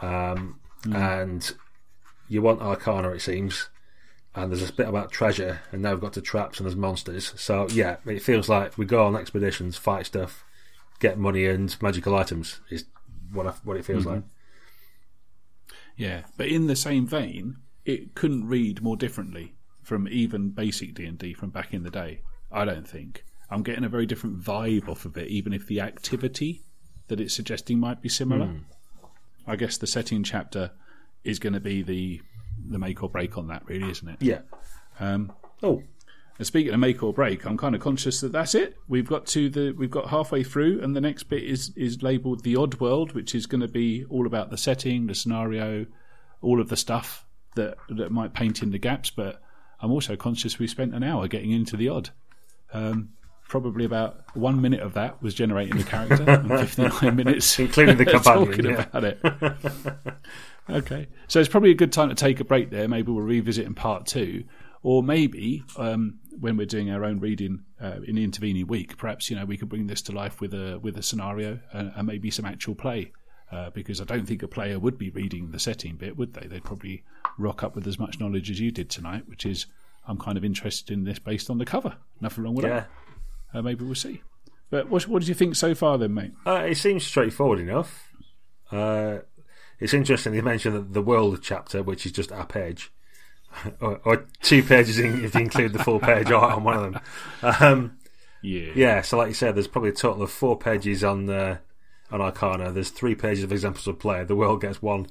um, mm. and you want Arcana. It seems, and there's a bit about treasure, and now we've got to traps and there's monsters. So yeah, it feels like we go on expeditions, fight stuff, get money and magical items. Is what I, what it feels mm-hmm. like. Yeah, but in the same vein, it couldn't read more differently from even basic D and D from back in the day. I don't think. I'm getting a very different vibe off of it, even if the activity that it's suggesting might be similar. Mm. I guess the setting chapter is going to be the the make or break on that, really, isn't it? Yeah. Um, oh, and speaking of make or break, I'm kind of conscious that that's it. We've got to the we've got halfway through, and the next bit is is labelled the odd world, which is going to be all about the setting, the scenario, all of the stuff that that might paint in the gaps. But I'm also conscious we spent an hour getting into the odd. Um, probably about one minute of that was generating the character, (laughs) and 59 minutes (laughs) including the companion talking yeah. about it. okay, so it's probably a good time to take a break there. Maybe we'll revisit in part two, or maybe um, when we're doing our own reading uh, in the intervening week, perhaps you know we could bring this to life with a with a scenario and, and maybe some actual play. Uh, because I don't think a player would be reading the setting bit, would they? They'd probably rock up with as much knowledge as you did tonight, which is I'm kind of interested in this based on the cover. Nothing wrong with yeah. that. Uh, maybe we'll see. But what, what did you think so far, then, mate? Uh, it seems straightforward enough. Uh, it's interesting you mentioned that the world chapter, which is just a page, (laughs) or, or, two pages if you include the full page art on one of them. Um, yeah, yeah. So, like you said, there's probably a total of four pages on uh, on Arcana. There's three pages of examples of play. The world gets one.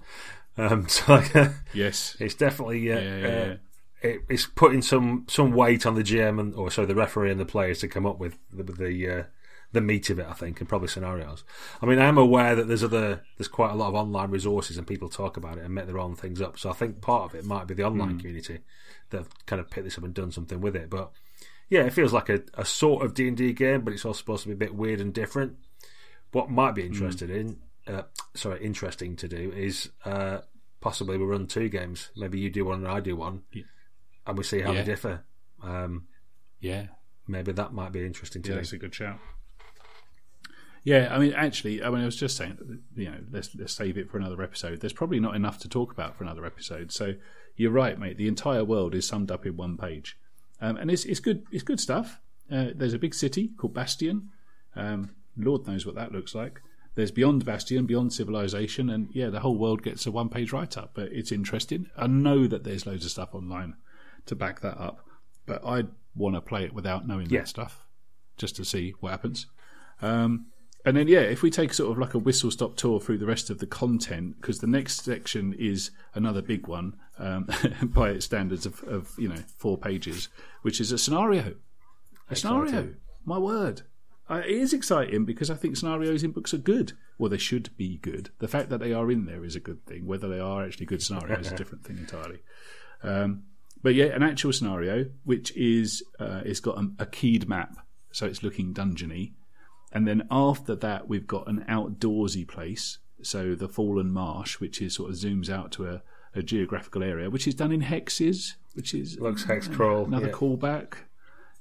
Um, (laughs) so, like, yes, it's definitely uh, yeah, yeah, yeah it, it's putting some some weight on the GM and or so the referee and the players to come up with the the, uh, the meat of it. I think and probably scenarios. I mean, I am aware that there's other there's quite a lot of online resources and people talk about it and make their own things up. So I think part of it might be the online mm. community that have kind of picked this up and done something with it. But yeah, it feels like a, a sort of D and D game, but it's all supposed to be a bit weird and different. What might be interested mm. in, uh, sorry, interesting to do is uh, possibly we run two games. Maybe you do one and I do one. Yeah and we see how yeah. they differ. Um, Yeah, maybe that might be interesting to yeah, do. that's a good shout. Yeah, I mean, actually, I mean, I was just saying, you know, let's let's save it for another episode. There's probably not enough to talk about for another episode. So you're right, mate. The entire world is summed up in one page, um, and it's it's good. It's good stuff. Uh, there's a big city called Bastion. Um, Lord knows what that looks like. There's Beyond Bastion, Beyond Civilization, and yeah, the whole world gets a one page write up. But it's interesting. I know that there's loads of stuff online to back that up, but I'd want to play it without knowing Yeah. that stuff, just to see what happens. Um, and then, yeah, if we take sort of like a whistle stop tour through the rest of the content, because the next section is another big one um, (laughs) by its standards of, of, you know, four pages, which is a scenario. A scenario. My word. Uh, it is exciting because I think scenarios in books are good. Well, they should be good. The fact that they are in there is a good thing. Whether they are actually good scenarios is a (laughs) different thing entirely. Um, but yeah, an actual scenario which is uh, it's got a, a keyed map, so it's looking dungeony. And then after that, we've got an outdoorsy place, so the Fallen Marsh, which is sort of zooms out to a, a geographical area, which is done in hexes, which is Looks hex crawl. another yeah. callback.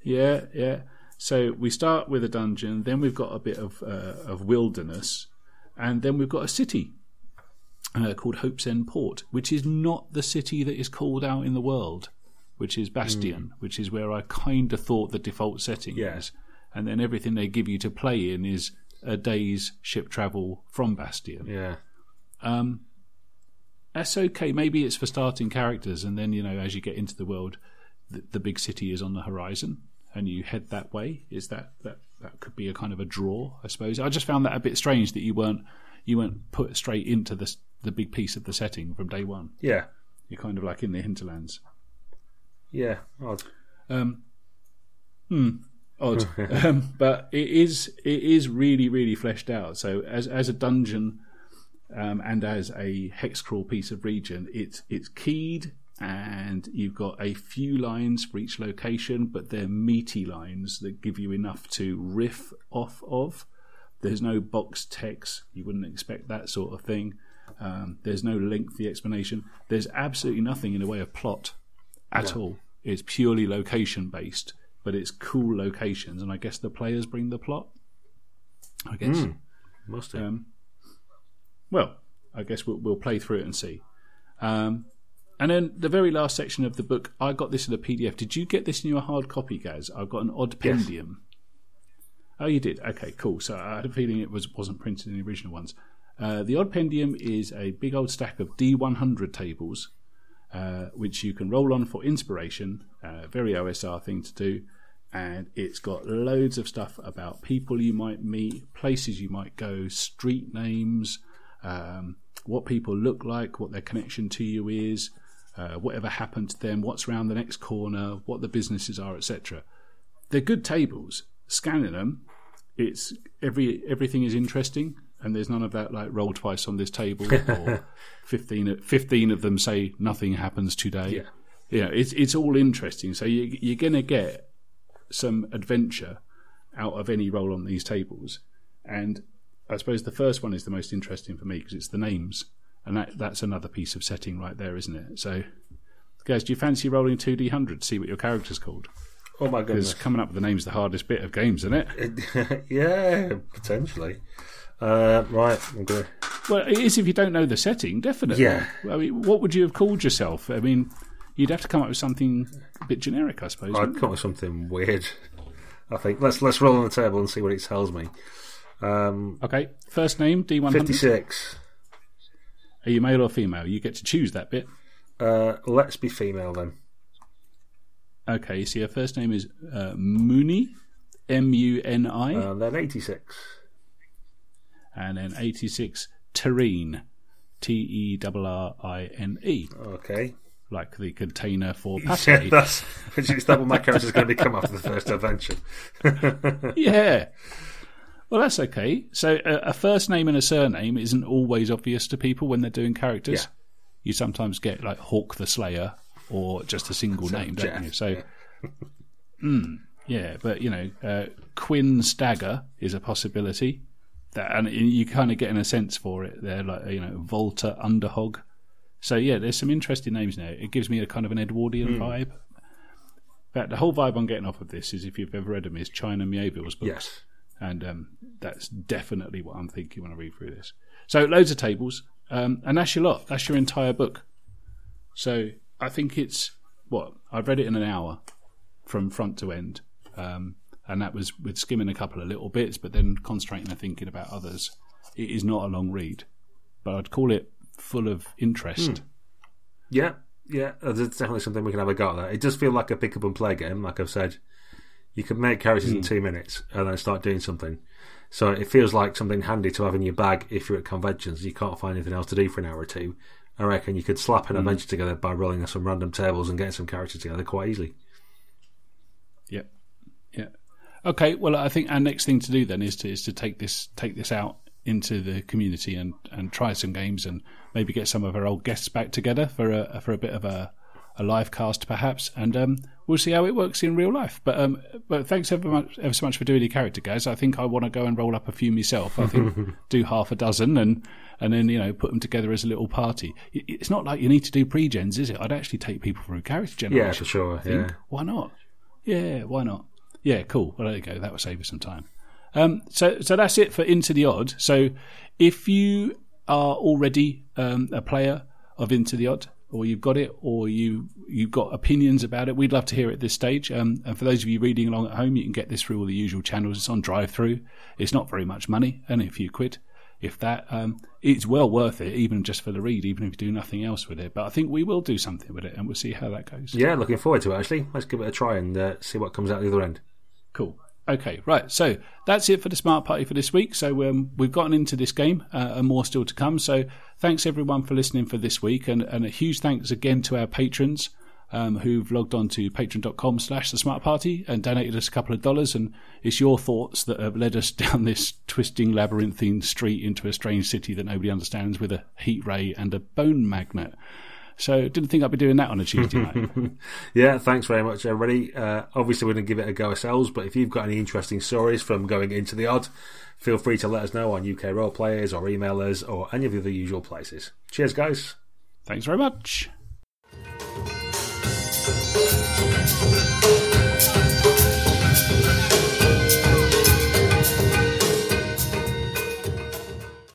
Yeah, yeah. So we start with a dungeon, then we've got a bit of uh, of wilderness, and then we've got a city uh, called Hope's End Port, which is not the city that is called out in the world, which is Bastion, which is where I kind of thought the default setting. Yeah. is, and then everything they give you to play in is a day's ship travel from Bastion. Yeah. Um, that's okay. Maybe it's for starting characters, and then you know, as you get into the world, the, the big city is on the horizon, and you head that way. Is that that that could be a kind of a draw? I suppose. I just found that a bit strange that you weren't you weren't put straight into the the big piece of the setting from day one. Yeah. You're kind of like in the hinterlands. Yeah. Odd. Um, hmm, odd, (laughs) um, but it is it is really really fleshed out. So as as a dungeon um, and as a hex crawl piece of region, it's it's keyed and you've got a few lines for each location, but they're meaty lines that give you enough to riff off of. There's no box text; you wouldn't expect that sort of thing. Um, there's no lengthy explanation. There's absolutely nothing in the way of plot at all. It's purely location based, but it's cool locations, and I guess the players bring the plot. I guess. Must have. Um, well, I guess we'll, we'll play through it and see. Um, and then the very last section of the book, I got this in a PDF. Did you get this in your hard copy, Gaz? I've got an odd Yes. pendium. Oh, you did. Okay, cool. So I had a feeling it was wasn't printed in the original ones. Uh, the Oddpendium is a big old stack of D100 tables, uh, which you can roll on for inspiration. Uh, very OSR thing to do, and it's got loads of stuff about people you might meet, places you might go, street names, um, what people look like, what their connection to you is, uh, whatever happened to them, what's around the next corner, what the businesses are, etc. They're good tables. Scanning them, it's every everything is interesting, and there's none of that like roll twice on this table (laughs) or 15, 15 of them say nothing happens today. Yeah. Know, it's it's all interesting. So you, you're going to get some adventure out of any roll on these tables, and I suppose the first one is the most interesting for me because it's the names, and that that's another piece of setting right there, isn't it? So, guys, do you fancy rolling two d hundred to see what your character's called? Oh my Because goodness. coming up with the name's the hardest bit of games, isn't it? (laughs) yeah, potentially. Uh, right, I'm. Well, it is if you don't know the setting, definitely. Yeah. I mean, what would you have called yourself? I mean, you'd have to come up with something a bit generic, I suppose. I'd come up with something weird. I think let's let's roll on the table and see what it tells me. Um. Okay, first name D100. Fifty-six. Are you male or female? You get to choose that bit. Uh, let's be female then. Okay, so your first name is uh, Muni, M U N I, And then eighty-six. And then 86, Terrine, T E R R I N E, Okay. like the container for (laughs) Yeah, pate. (laughs) that's is that what my character's going to become after the first adventure? (laughs) yeah. Well, that's okay. So a, a first name and a surname isn't always obvious to people when they're doing characters. Yeah. You sometimes get like Hawk the Slayer or just a single name, don't you? So, yeah. Mm, yeah, but you know, uh, Quinn Stagger is a possibility. That and you kind of get in a sense for it. They're like you know Volta Underhog. So yeah, there's some interesting names now. It gives me a kind of an Edwardian Hmm. vibe. fact, the whole vibe I'm getting off of this is if you've ever read them, is China Mieville's books. Yes. And um, that's definitely what I'm thinking when I read through this. So loads of tables, um, and that's your lot. That's your entire book. So I think it's what I've read it in an hour from front to end, um, and that was with skimming a couple of little bits, but then concentrating and thinking about others. It is not a long read, but I'd call it full of interest. Hmm. Yeah, yeah, uh, there's definitely something we can have a go at. That. It does feel like a pick up and play game, like I've said. You can make characters in hmm. two minutes and then start doing something. So it feels like something handy to have in your bag if you're at conventions. You can't find anything else to do for an hour or two. I reckon you could slap an hmm. adventure together by rolling some random tables and getting some characters together quite easily. Yep. Yeah. Okay. Well, I think our next thing to do then is to is to take this take this out into the community and, and try some games and maybe get some of our old guests back together for a for a bit of a, a live cast perhaps and um, we'll see how it works in real life. But um, but thanks ever much ever so much for doing your character, guys. I think I want to go and roll up a few myself. I think (laughs) do half a dozen and and then you know put them together as a little party. It's not like you need to do pre-gens, is it? I'd actually take people through character generation. Yeah, for sure. I think. Yeah. Why not? Yeah, why not? Yeah, cool. Well, there you go. That will save us some time. Um, so, so that's it for Into the Odd. So, if you are already um, a player of Into the Odd, or you've got it, or you you've got opinions about it, we'd love to hear it at this stage. Um, and for those of you reading along at home, you can get this through all the usual channels. It's on drive through. It's not very much money, only a few quid. If that, um, it's well worth it, even just for the read, even if you do nothing else with it. But I think we will do something with it, and we'll see how that goes. Yeah, looking forward to it actually. Let's give it a try and uh, see what comes out the other end. Cool. Okay, right. So that's it for the Smart Party for this week. So um, we've gotten into this game uh, and more still to come. So thanks everyone for listening for this week. And, and a huge thanks again to our patrons um, who've logged on to patreon.com slash the Smart Party and donated us a couple of dollars. And it's your thoughts that have led us (laughs) down this twisting labyrinthine street into a strange city that nobody understands with a heat ray and a bone magnet. So didn't think I'd be doing that on a Tuesday night. (laughs) Yeah, thanks very much, everybody. Uh, obviously, we're going to give it a go ourselves, but if you've got any interesting stories from going into the odd, feel free to let us know on UK Role Players or email us or any of the other usual places. Cheers, guys. Thanks very much.